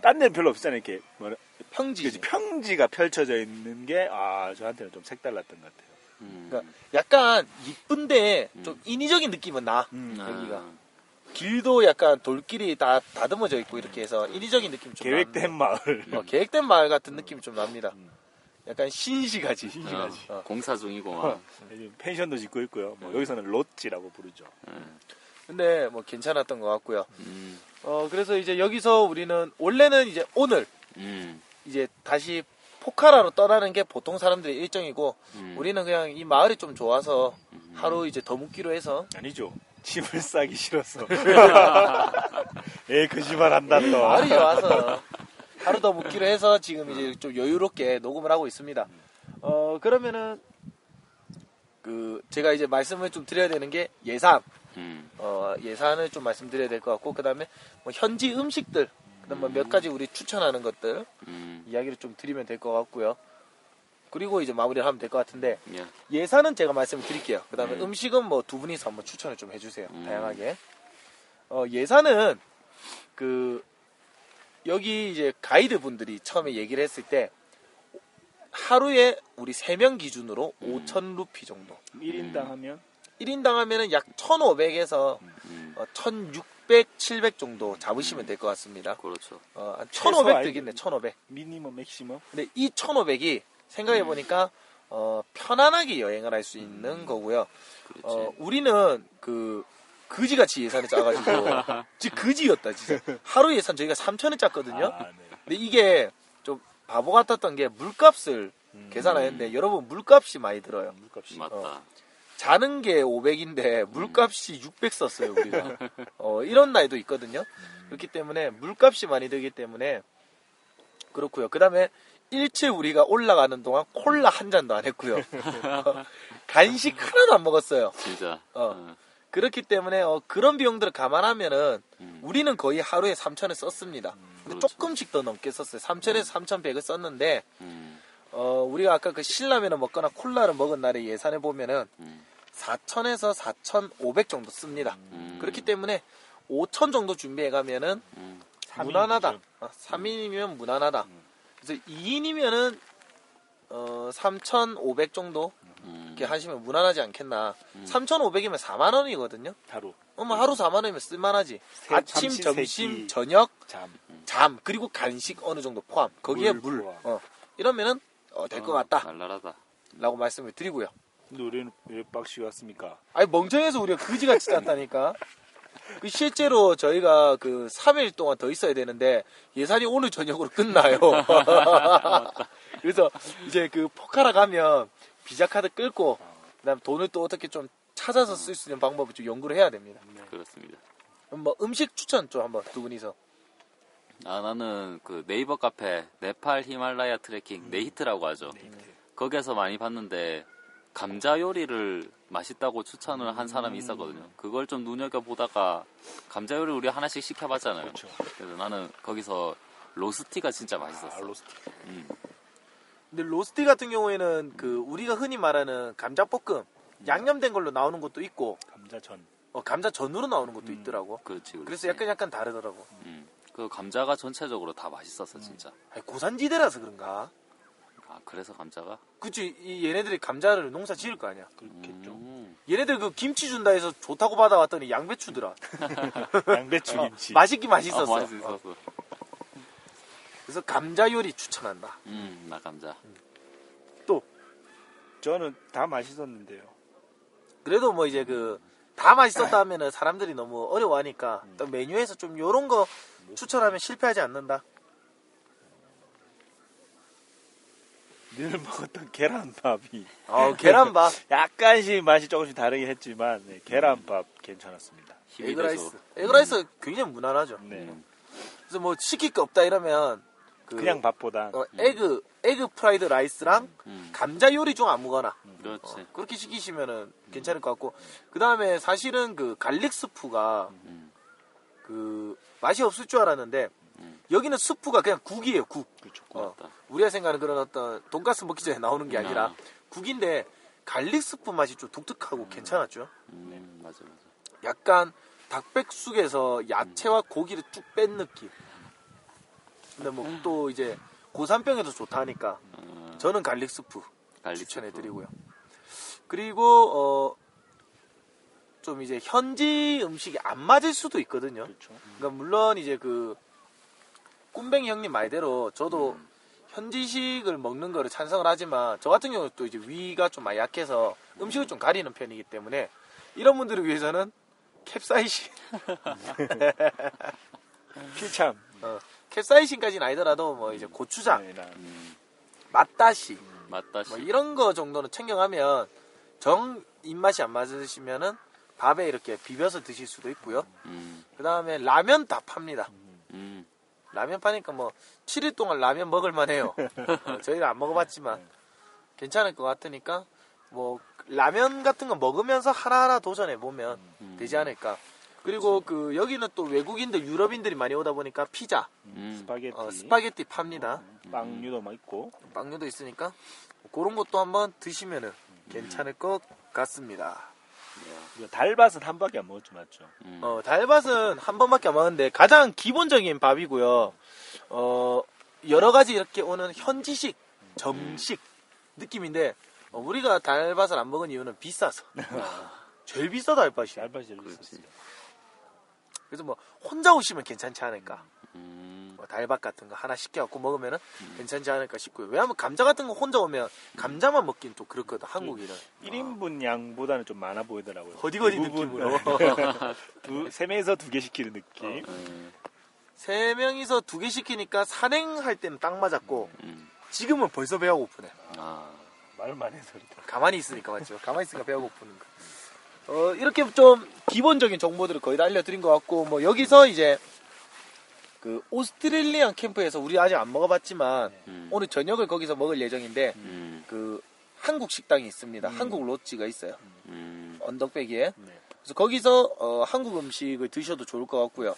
딴 데는 별로 없잖아요. 이렇게 뭐라 평지. 그치, 평지가 펼쳐져 있는 게 아 저한테는 좀 색달랐던 것 같아요. 음. 그러니까 약간 이쁜데 좀 인위적인 느낌은 나. 음, 여기가. 아, 길도 약간 돌길이 다 다듬어져 있고 이렇게 해서 인위적인 느낌 좀 계획된 마을. 납니다. 어, 계획된 마을 같은 느낌이 좀 납니다. 약간 신시가지. 어, 어. 공사 중이고 펜션도 짓고 있고요. 뭐 여기서는 롯지라고 부르죠. 근데 뭐 괜찮았던 것 같고요. 음, 어 그래서 이제 여기서 우리는 원래는 이제 오늘 음, 이제 다시 포카라로 떠나는 게 보통 사람들의 일정이고 음. 우리는 그냥 이 마을이 좀 좋아서 하루 이제 더 묵기로 해서 아니죠. 짐을 싸기 싫었어. 에 거짓말 한다 또. 마을이 좋아서 하루 더 묵기로 해서 지금 이제 좀 여유롭게 녹음을 하고 있습니다. 어 그러면은 그 제가 이제 말씀을 좀 드려야 되는 게 예산 음, 어, 예산을 좀 말씀드려야 될 것 같고 그 다음에 뭐 현지 음식들 그 다음 뭐몇 가지 우리 추천하는 것들 음, 이야기를 좀 드리면 될 것 같고요. 그리고 이제 마무리를 하면 될 것 같은데 예. 예산은 제가 말씀을 드릴게요. 그다음에 음. 음. 식은 뭐 두 분이서 한번 추천을 좀 해주세요. 음. 다양하게. 어, 예산은 그 여기 이제 가이드 분들이 처음에 얘기를 했을 때 하루에 우리 세 명 기준으로 음. 5천 루피 정도. 1인당 하면 1인당 하면은 약 1,500에서 음, 어, 1,600, 700 정도 잡으시면 될 것 같습니다. 그렇죠. 어, 한 최소 1,500 아니- 되겠네, 1,500. 미니멈 맥시멈 근데 이 1,500이 생각해 보니까 어, 편안하게 여행을 할 수 있는 거고요. 그렇지. 어, 우리는 그 그지같이 예산을 짜가지고 진짜 그지였다 진짜. 하루 예산 저희가 3천원 짰거든요. 아, 네. 근데 이게 좀 바보 같았던 게 물값을 계산하였는데 여러분 물값이 많이 들어요. 물값이 맞다. 어. 자는 게 500인데 물값이 600 썼어요 우리가. 어, 이런 날도 있거든요. 그렇기 때문에 물값이 많이 들기 때문에 그렇고요. 그다음에 일체 우리가 올라가는 동안 콜라 한 잔도 안 했고요. 간식 하나도 안 먹었어요. 진짜. 어. 어. 그렇기 때문에 어, 그런 비용들을 감안하면은 음. 우리는 거의 하루에 3천을 썼습니다. 근데 그렇죠. 조금씩 더 넘게 썼어요. 3천에서 3,100을 썼는데 음, 어, 우리가 아까 그 신라면을 먹거나 콜라를 먹은 날에 예산해 보면은 음, 4천에서 4,500 정도 씁니다. 음. 그렇기 때문에 5천 정도 준비해 가면은 음, 무난하다. 어, 3인이면 무난하다. 그래서 2인이면은 어, 3,500 정도 음. 이렇게 하시면 무난하지 않겠나. 음. 3,500이면 4만 원이거든요. 하루 어머 하루 4만 원이면 쓸만하지. 세- 아침, 삼시 점심, 세끼. 저녁, 잠 잠 그리고 간식 어느 정도 포함. 거기에 물 물. 어. 이러면은 어, 될것 어, 같다라고 날라라다. 말씀을 드리고요. 근데 우리는 왜 빡시 왔습니까? 아니 멍청해서 우리가 그지같이 짰다니까. 그 실제로 저희가 그 3일 동안 더 있어야 되는데 예산이 오늘 저녁으로 끝나요. 그래서 이제 그 포카라 가면 비자 카드 끌고 그다음 돈을 또 어떻게 좀 찾아서 쓸 수 있는 방법을 좀 연구를 해야 됩니다. 그렇습니다. 그럼 뭐 음식 추천 좀 한번 두 분이서. 아, 나는 그 네이버 카페 네팔 히말라야 트레킹 네히트라고 하죠. 거기에서 많이 봤는데 감자 요리를 맛있다고 추천을 한 사람이 있었거든요. 그걸 좀 눈여겨보다가 감자 요리 우리 하나씩 시켜봤잖아요. 그렇죠. 그래서 나는 거기서 rosti가 진짜 맛있었어. 아, rosti 음, 근데 rosti 같은 경우에는 그 우리가 흔히 말하는 감자볶음 양념된 걸로 나오는 것도 있고 감자전 어, 감자전으로 나오는 것도 있더라고. 그렇지, 그렇지. 그래서 약간 약간 다르더라고. 음, 그 감자가 전체적으로 다 맛있었어, 진짜. 아니, 고산지대라서 그런가? 아, 그래서 감자가? 그치 이 얘네들이 감자를 농사 지을 거 아니야. 그렇겠죠 음, 얘네들 그 김치 준다 해서 좋다고 받아왔더니 양배추더라. 양배추 어, 김치 맛있긴 아, 맛있었어. 어, 맛있었어. 그래서 감자 요리 추천한다. 음, 나 감자. 저는 다 맛있었는데요 그래도 뭐 이제 그 다 맛있었다 하면은 사람들이 너무 어려워하니까 또 메뉴에서 좀 요런 거 추천하면 실패하지 않는다. 늘 먹었던 계란밥이. 어, 계란밥, 약간씩 맛이 조금씩 다르긴 했지만 네, 계란밥 괜찮았습니다. egg rice. Egg rice 굉장히 무난하죠. 네. 음, 그래서 뭐 시킬 게 없다 이러면 그 그냥 밥보다. 어, egg egg fried rice랑 음, 감자 요리 중 아무거나. 그렇지. 어, 그렇게 시키시면은 괜찮을 것 같고. 그 다음에 사실은 그 garlic 스프가 음, 그 맛이 없을 줄 알았는데 음. 여기는 스프가 그냥 국이에요 국. 그렇죠 어. 우리가 생각하는 그런 어떤 돈가스 먹기 전에 나오는 게 아니라 아. 국인데 garlic 스프 맛이 좀 독특하고 괜찮았죠. 음, 맞아, 맞아. 약간 닭백숙에서 야채와 고기를 쭉 뺀 느낌. 근데 뭐 또 이제 고산병에도 좋다 하니까 어, 저는 garlic 스프 garlic 추천해드리고요. 그리고 어, 좀 이제 현지 음식이 안 맞을 수도 있거든요. 그렇죠 그러니까 물론 이제 그 꿈뱅이 형님 말대로 저도 현지식을 먹는 거를 찬성을 하지만 저 같은 경우는 또 이제 위가 좀 많이 약해서 음식을 좀 가리는 편이기 때문에 이런 분들을 위해서는 캡사이신. 필참. 어, 캡사이신까지는 아니더라도 뭐 이제 고추장, 네, 나 음, 맛다시 맞다. 뭐 이런 거 정도는 챙겨가면 정 입맛이 안 맞으시면은 밥에 이렇게 비벼서 드실 수도 있고요. 음, 그 다음에 라면 다 팝니다. 음, 라면 파니까 뭐 7일 동안 라면 먹을만 해요. 어, 저희가 안 먹어봤지만 괜찮을 것 같으니까 뭐 라면 같은 거 먹으면서 하나하나 도전해 보면 음. 되지 않을까. 그리고 그 여기는 또 외국인들 유럽인들이 많이 오다 보니까 피자, 음, 스파게티 어, 스파게티 팝니다. 빵류도 막 있고 빵류도 있으니까 그런 것도 한번 드시면은 괜찮을 것 같습니다. 우리가 달밭은 한 밖에 안 먹었죠 맞죠 음. 어, 달밭은 한 번밖에 안 먹었는데 가장 기본적인 밥이고요. 어, 여러 가지 이렇게 오는 현지식, 정식 느낌인데 어, 우리가 달밭을 안 먹은 이유는 비싸서. 제일 비싸 달밭이. 달밭이 제일. 있었어요 그래서 뭐 혼자 오시면 괜찮지 않을까. 음, 뭐 달밭 같은 거 하나 시켜갖고 먹으면은 괜찮지 않을까 싶고요. 왜냐하면 감자 같은 거 혼자 오면 감자만 먹긴 좀 그렇거든 한국인은. 1인분 양보다는 좀 많아 보이더라고요 대부분 느낌으로. 두, 세 명에서 두 개 시키는 느낌 음, 세 명이서 두 개 시키니까 산행할 때는 딱 맞았고 음, 지금은 벌써 배가 고프네. 아, 말만 해서 그렇다. 가만히 있으니까 맞죠. 가만히 있으니까 배가 고프는 거. 어, 이렇게 좀 기본적인 정보들을 거의 다 알려드린 것 같고, 뭐, 여기서 이제, 그, 오스트레일리안 캠프에서 우리 아직 안 먹어봤지만, 음. 오늘 저녁을 거기서 먹을 예정인데, 음, 그, 한국 식당이 있습니다. 음. 한국 로찌가 있어요. 음, 언덕배기에. 네. 그래서 거기서, 어, 한국 음식을 드셔도 좋을 것 같고요.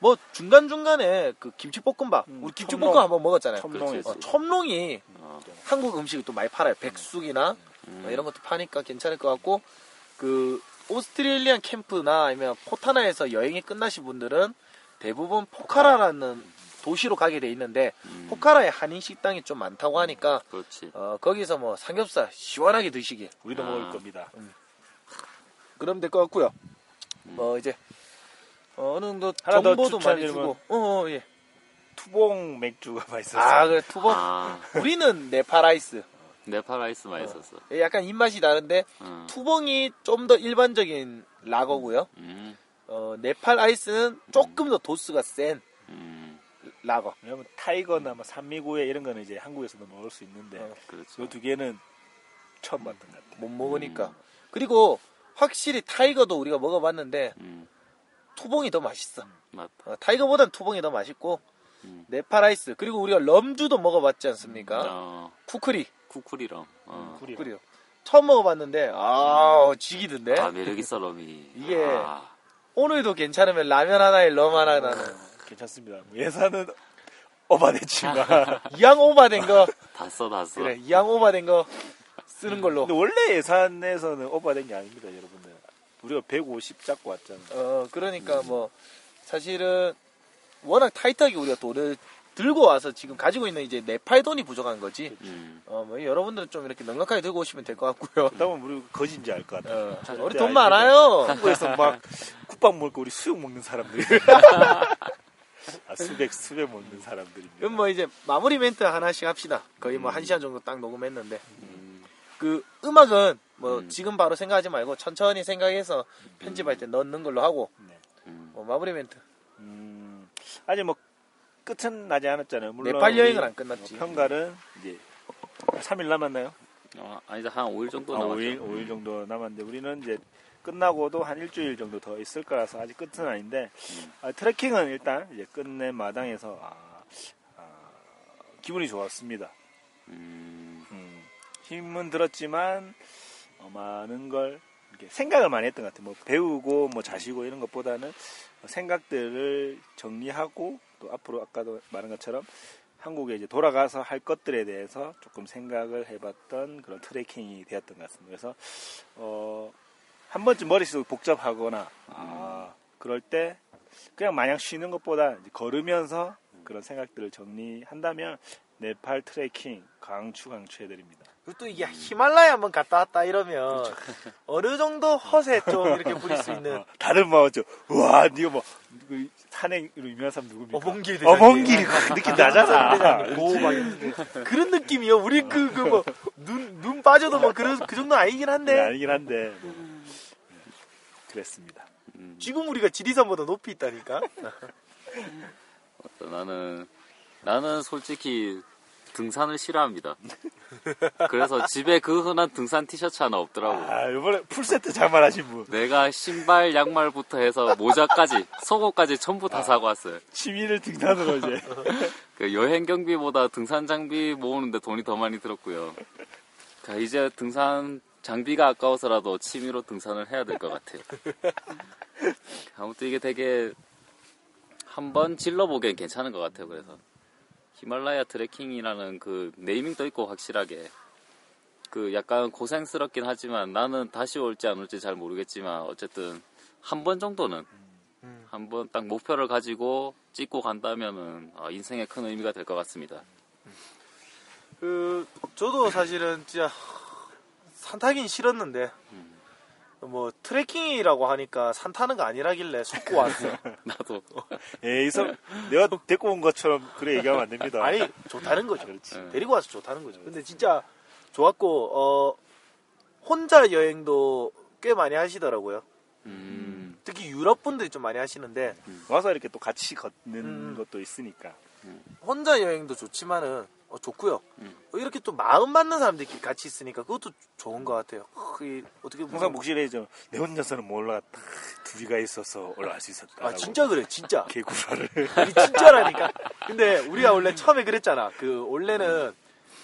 뭐, 중간 중간에 그 김치볶음밥, 음, 우리 첨롱. 김치볶음 한번 먹었잖아요. 첨롱에 그렇지. 어, 첨롱이 어, 한국 음식을 또 많이 팔아요. 백숙이나 음. 뭐 이런 것도 파니까 괜찮을 것 같고 그 오스트레일리안 캠프나 아니면 포타나에서 여행이 끝나신 분들은 대부분 포카라라는 도시로 가게 돼 있는데 음, 포카라에 한인 식당이 좀 많다고 하니까 그렇지. 어, 거기서 뭐 삼겹살 시원하게 드시길 우리도 아. 먹을 겁니다. 그러면 될것 같고요. 음. 뭐 이제 어, 느 정도 하나 더 정보도 많이 주고 어, 어, 예. 투봉 맥주가 맛있었어. 아 그래 투보 아, 우리는 네팔 아이스 네팔 아이스 맛있었어. 약간 입맛이 다른데 음, 투봉이 좀 더 일반적인 라거고요. 음, 어, 네팔 아이스는 조금 더 도수가 센 음, 라거. 왜냐면 타이거나 뭐 산미구엘 이런 거는 이제 한국에서도 먹을 수 있는데 어. 그렇죠. 이 두 개는 처음 봤던 것 같아요. 못 먹으니까. 그리고 확실히 타이거도 우리가 먹어봤는데 음, 투봉이 더 맛있어. 어, 타이거보단 투봉이 더 맛있고 음. 네팔 아이스 그리고 우리가 럼주도 먹어봤지 않습니까? 어, 쿠크리 쿠쿠리랑. 어. 꿀이요. 쿠크리요. 처음 먹어봤는데 아 지기던데. 아, 매력 있어, 럼이. 이게- 아, 오늘도 괜찮으면 라면 하나에 럼 하나 나는 괜찮습니다. 뭐 예산은 오바됐지만 이양 오바된 거 다 써, 다 써. 그래 이양 오바된 거 쓰는 걸로. 근데 원래 예산에서는 오바된 게 아닙니다, 여러분들. 우리가 150 잡고 왔잖아. 어 그러니까 뭐 사실은 워낙 타이트하게 우리가 돈을 들고 와서 지금 가지고 있는 이제 네팔 돈이 부족한 거지. 음, 어, 뭐 여러분들은 좀 이렇게 넉넉하게 들고 오시면 될 것 같고요. 보면 우리 거진지 알 것 같아. 어, 우리 돈 아닙니다. 많아요. 한국에서 막 국밥 먹고 우리 수육 먹는 사람들. 아, 수백 수백 먹는 사람들입니다. 그럼 뭐 이제 마무리 멘트 하나씩 합시다. 거의 뭐 한 시간 정도 딱 녹음했는데 음, 그 음악은 뭐 음. 지금 바로 생각하지 말고 천천히 생각해서 편집할 때 넣는 걸로 하고 네. 음. 뭐 마무리 멘트. 음, 아직 뭐 끝은 나지 않았잖아요. 물론 네팔 여행은 안 끝났지. 평가는 이제 3일 남았나요? 어, 아니다, 한 5일 정도 아, 남았죠. 5일, 5일 정도 남았는데 우리는 이제 끝나고도 한 일주일 정도 더 있을 거라서 아직 끝은 아닌데 음. 아, 트레킹은 일단 이제 끝내 마당에서 아, 아, 기분이 좋았습니다. 음, 음, 힘은 들었지만 어, 많은 걸 이렇게 생각을 많이 했던 것 같아요. 뭐 배우고 뭐 자시고 이런 것보다는 생각들을 정리하고 또 앞으로 아까도 말한 것처럼 한국에 이제 돌아가서 할 것들에 대해서 조금 생각을 해봤던 그런 트레킹이 되었던 것 같습니다. 그래서 어, 한 번쯤 머릿속이 복잡하거나 아, 그럴 때 그냥 마냥 쉬는 것보다 걸으면서 그런 생각들을 정리한다면 네팔 트레킹 강추 강추해드립니다. 그리고 또 이게 히말라야 한번 갔다 왔다 이러면 어느 정도 허세 좀 이렇게 부릴 수 있는 어, 다들 막 저, 우와, 니가 뭐, 그 산행으로 유명한 사람 누굽니까? 어몽길 대장님. 어몽길 그 느낌 나잖아. 그런 느낌이요. 우리 그, 그 뭐, 눈, 눈 빠져도 뭐, 그런, 그 정도는 아니긴 네, 한데. 아니긴 한데. 뭐, 그랬습니다. 음. 지금 우리가 지리산보다 높이 있다니까. 나는 나는 솔직히 등산을 싫어합니다. 그래서 집에 그 흔한 등산 티셔츠 하나 없더라고. 아, 이번에 풀세트 장만하신 분. 내가 신발, 양말부터 해서 모자까지, 속옷까지 전부 다 사고 왔어요. 취미를 등산으로 이제. 그 여행 경비보다 등산 장비 모으는데 돈이 더 많이 들었고요. 자, 이제 등산 장비가 아까워서라도 취미로 등산을 해야 될 것 같아요. 아무튼 이게 되게 한번 질러보기엔 괜찮은 것 같아요. 그래서 히말라야 트레킹이라는 그 네이밍도 있고 확실하게 그 약간 고생스럽긴 하지만 나는 다시 올지 안 올지 잘 모르겠지만 어쨌든 한 번 정도는 음. 한번 딱 목표를 가지고 찍고 간다면은 어, 인생에 큰 의미가 될 것 같습니다. 그, 저도 사실은 진짜, 산 타긴 싫었는데, 음. 뭐, 트레킹이라고 하니까 산 타는 거 아니라길래 속고 왔어. 나도 에이서 내가 데리고 온 것처럼 그래 얘기하면 안 됩니다. 아니, 좋다는 거죠. 그렇지. 응. 데리고 와서 좋다는 거죠. 근데 진짜 좋았고, 어, 혼자 여행도 꽤 많이 하시더라고요. 음, 특히 유럽 분들이 좀 많이 하시는데, 와서 이렇게 또 같이 걷는 음. 것도 있으니까. 혼자 여행도 좋지만은, 어, 좋고요. 음. 어, 이렇게 또 마음 맞는 사람들끼리 같이 있으니까 그것도 좋은 것 같아요. 어, 이 어떻게 보면 항상 목실에 내 혼자서는 못 올라갔다. 둘이가 있어서 올라갈 수 있었다. 아 진짜 그래 진짜 개구라를. 진짜라니까. 근데 우리가 원래 처음에 그랬잖아. 그 원래는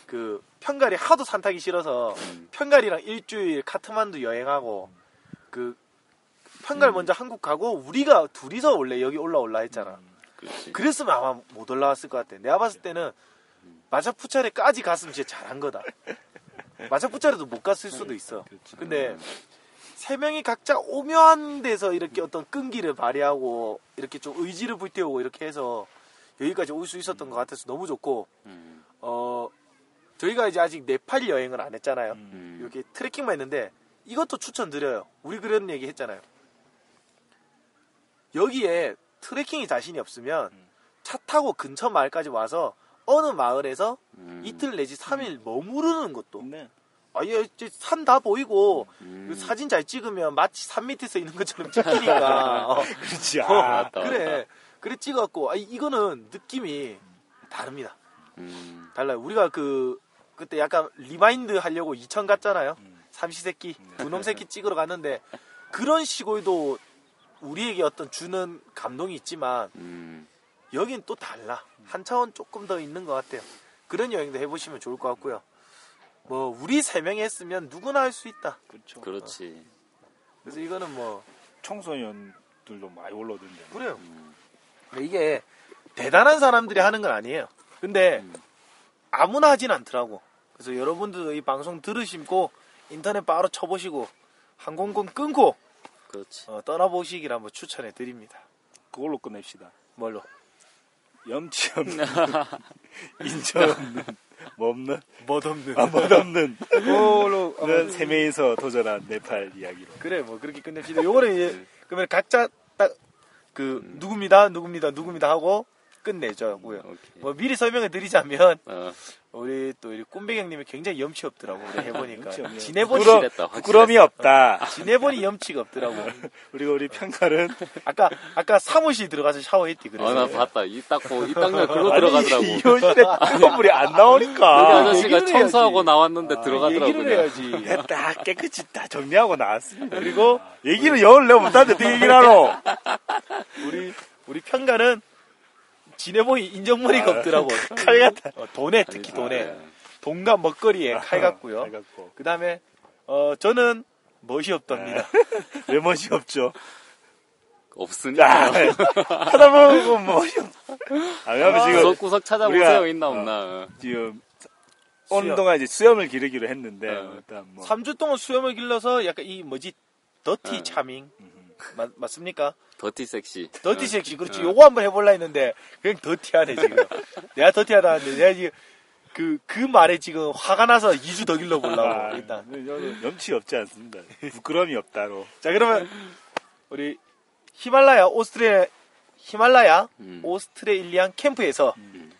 그 편갈이 하도 산타기 싫어서 음. 편갈이랑 일주일 카트만두 여행하고 그 편갈 먼저 한국 가고 우리가 둘이서 원래 여기 올라올라 했잖아. 그랬으면 아마 못 올라왔을 것 같아. 내가 봤을 때는 마차푸차레까지 갔으면 진짜 잘한 거다. 마차푸차레도 못 갔을 수도 있어. 근데 세 명이 각자 오묘한 데서 이렇게 어떤 끈기를 발휘하고 이렇게 좀 의지를 불태우고 이렇게 해서 여기까지 올 수 있었던 것 같아서 너무 좋고 음. 어 저희가 이제 아직 네팔 여행을 안 했잖아요. 음. 이렇게 트레킹만 했는데 이것도 추천드려요. 우리 그런 얘기 했잖아요. 여기에 트레킹이 자신이 없으면 차 타고 근처 마을까지 와서 어느 마을에서 음. 이틀 내지 3일 머무르는 것도 네. 아예 산 다 보이고 음. 그 사진 잘 찍으면 마치 산 밑에서 있는 것처럼 찍히니까 어, 그렇지. 어, 아, 맞다, 그래 그래 찍었고 아, 이거는 느낌이 다릅니다 음. 달라요 우리가 그 그때 약간 remind 하려고 이천 갔잖아요 음. 삼시세끼 두놈 새끼 찍으러 갔는데 그런 시골도 우리에게 어떤 주는 감동이 있지만 음. 여긴 또 달라 한 차원 조금 더 있는 것 같아요 그런 여행도 해보시면 좋을 것 같고요 뭐 우리 세 명이 했으면 누구나 할 수 있다 그렇죠. 그렇지. 그래서 이거는 뭐 청소년들도 많이 올라오던데. 그래요 음. 근데 이게 대단한 사람들이 하는 건 아니에요 근데 음. 아무나 하진 않더라고 그래서 여러분들도 이 방송 들으시고 인터넷 바로 쳐보시고 항공권 끊고 그렇지. 어, 떠나보시기를 한번 추천해 드립니다 그걸로 끝냅시다. 뭘로 염치 없는, 인정 없는, 뭐 없는, 멋없는. 아, 멋 없는, 그걸로 그런 세 명이서 도전한 네팔 이야기로. 그래 뭐 그렇게 끝냅시다. 요거는 이제 그러면 각자 딱 그 누굽니다, 누굽니다, 누굽니다 하고 끝내자고요. 뭐 미리 설명해 드리자면 어, 우리 또 우리 형님이 굉장히 염치 없더라고 우리 해보니까. 지내보니 부끄러, 부끄러움이 없다. 지내보니 염치가 없더라고. 그리고 우리 평가는 아까 아까 사무실 들어가서 샤워했지 그래서. 아, 나 봤다. 이 닦고, 이 닦는 글로 들어가더라고. 이 현실에 뜨거운 물이 안 나오니까. 아저씨가 얘기를 청소하고 해야지. 나왔는데 아, 들어가더라고. 얘기를. 해야지. 네, 딱 깨끗이 다 정리하고 나왔습니다. 그리고 얘기를 영어를 내가 못하는데 어떻게 얘기를 하노? 우리 우리 평가는 지내보니 인정머리가 아, 없더라고. 칼 같다. 어, 돈에 특히 돈에 아, 돈과 먹거리에 칼 같고요. 칼 같고. 그 다음에, 어, 저는 멋이 없답니다. 왜 멋이 없죠? 없으니까. 아, 하다 보면 멋이 없. 아, 왜냐면 지금, 구석구석 찾아보세요. 있나 어. 없나. 지금, 오는 수염. 동안 이제 수염을 기르기로 했는데, 어. 일단 뭐. 3주 동안 수염을 길러서 약간 이 뭐지, 더티 어. 차밍. 맞, 맞습니까? 더티 섹시. 더티 어. 섹시. 그렇지. 어. 요거 한번 해볼라 했는데, 그냥 더티하네, 지금. 내가 더티하다 하는데, 내가 지금, 그, 그 말에 지금 화가 나서 2주 더 길러보려고, 아, 일단. 염치 없지 않습니다. 부끄러움이 없다로. 자, 그러면, 우리, 히말라야, 오스트레, 히말라야, 음. 오스트레일리안 캠프에서, 음.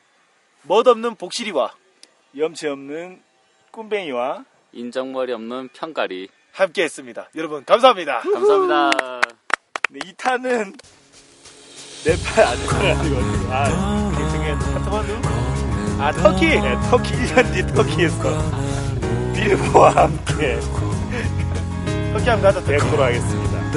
멋없는 복실이와 염치 없는 꿈뱅이와 인정머리 없는 평가리. 함께 했습니다. 여러분, 감사합니다. 감사합니다. 근데 이 탄은 네팔 아니고 아니고 아 중에 카트만두? 아, 터키! 네, 터키 1년 뒤 터키에서 빌보와 함께 터키 한번 터키. 뵙도록 하겠습니다.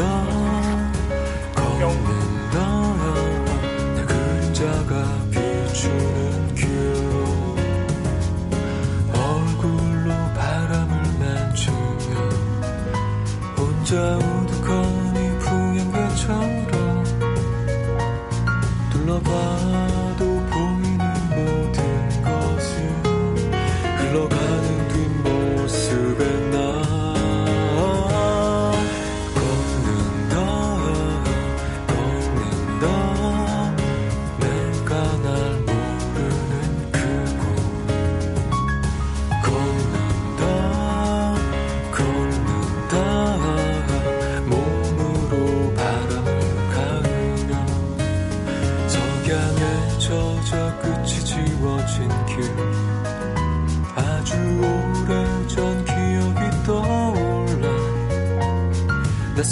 뿅.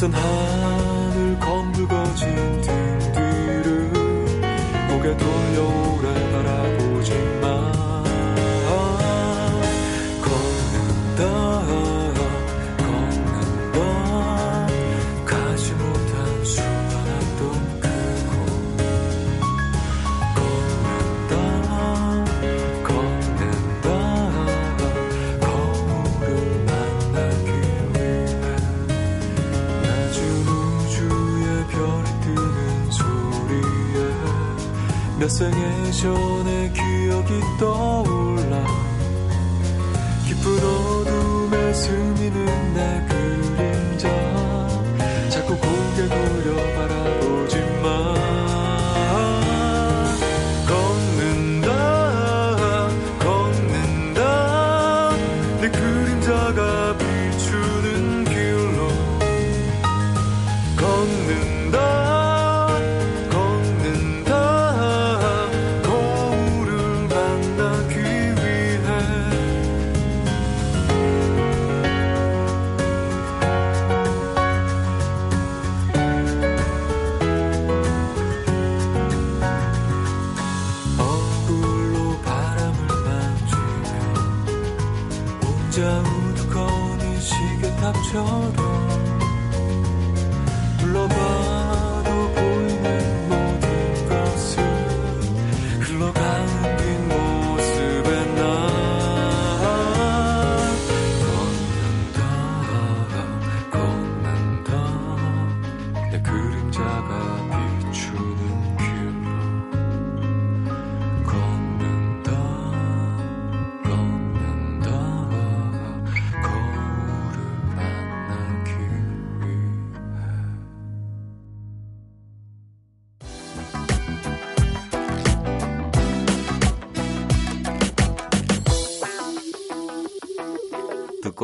somehow 전에 기억이 떠.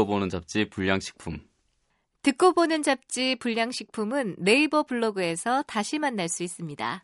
보는 잡지 불량식품. 듣고 보는 잡지 불량식품은 네이버 블로그에서 다시 만날 수 있습니다.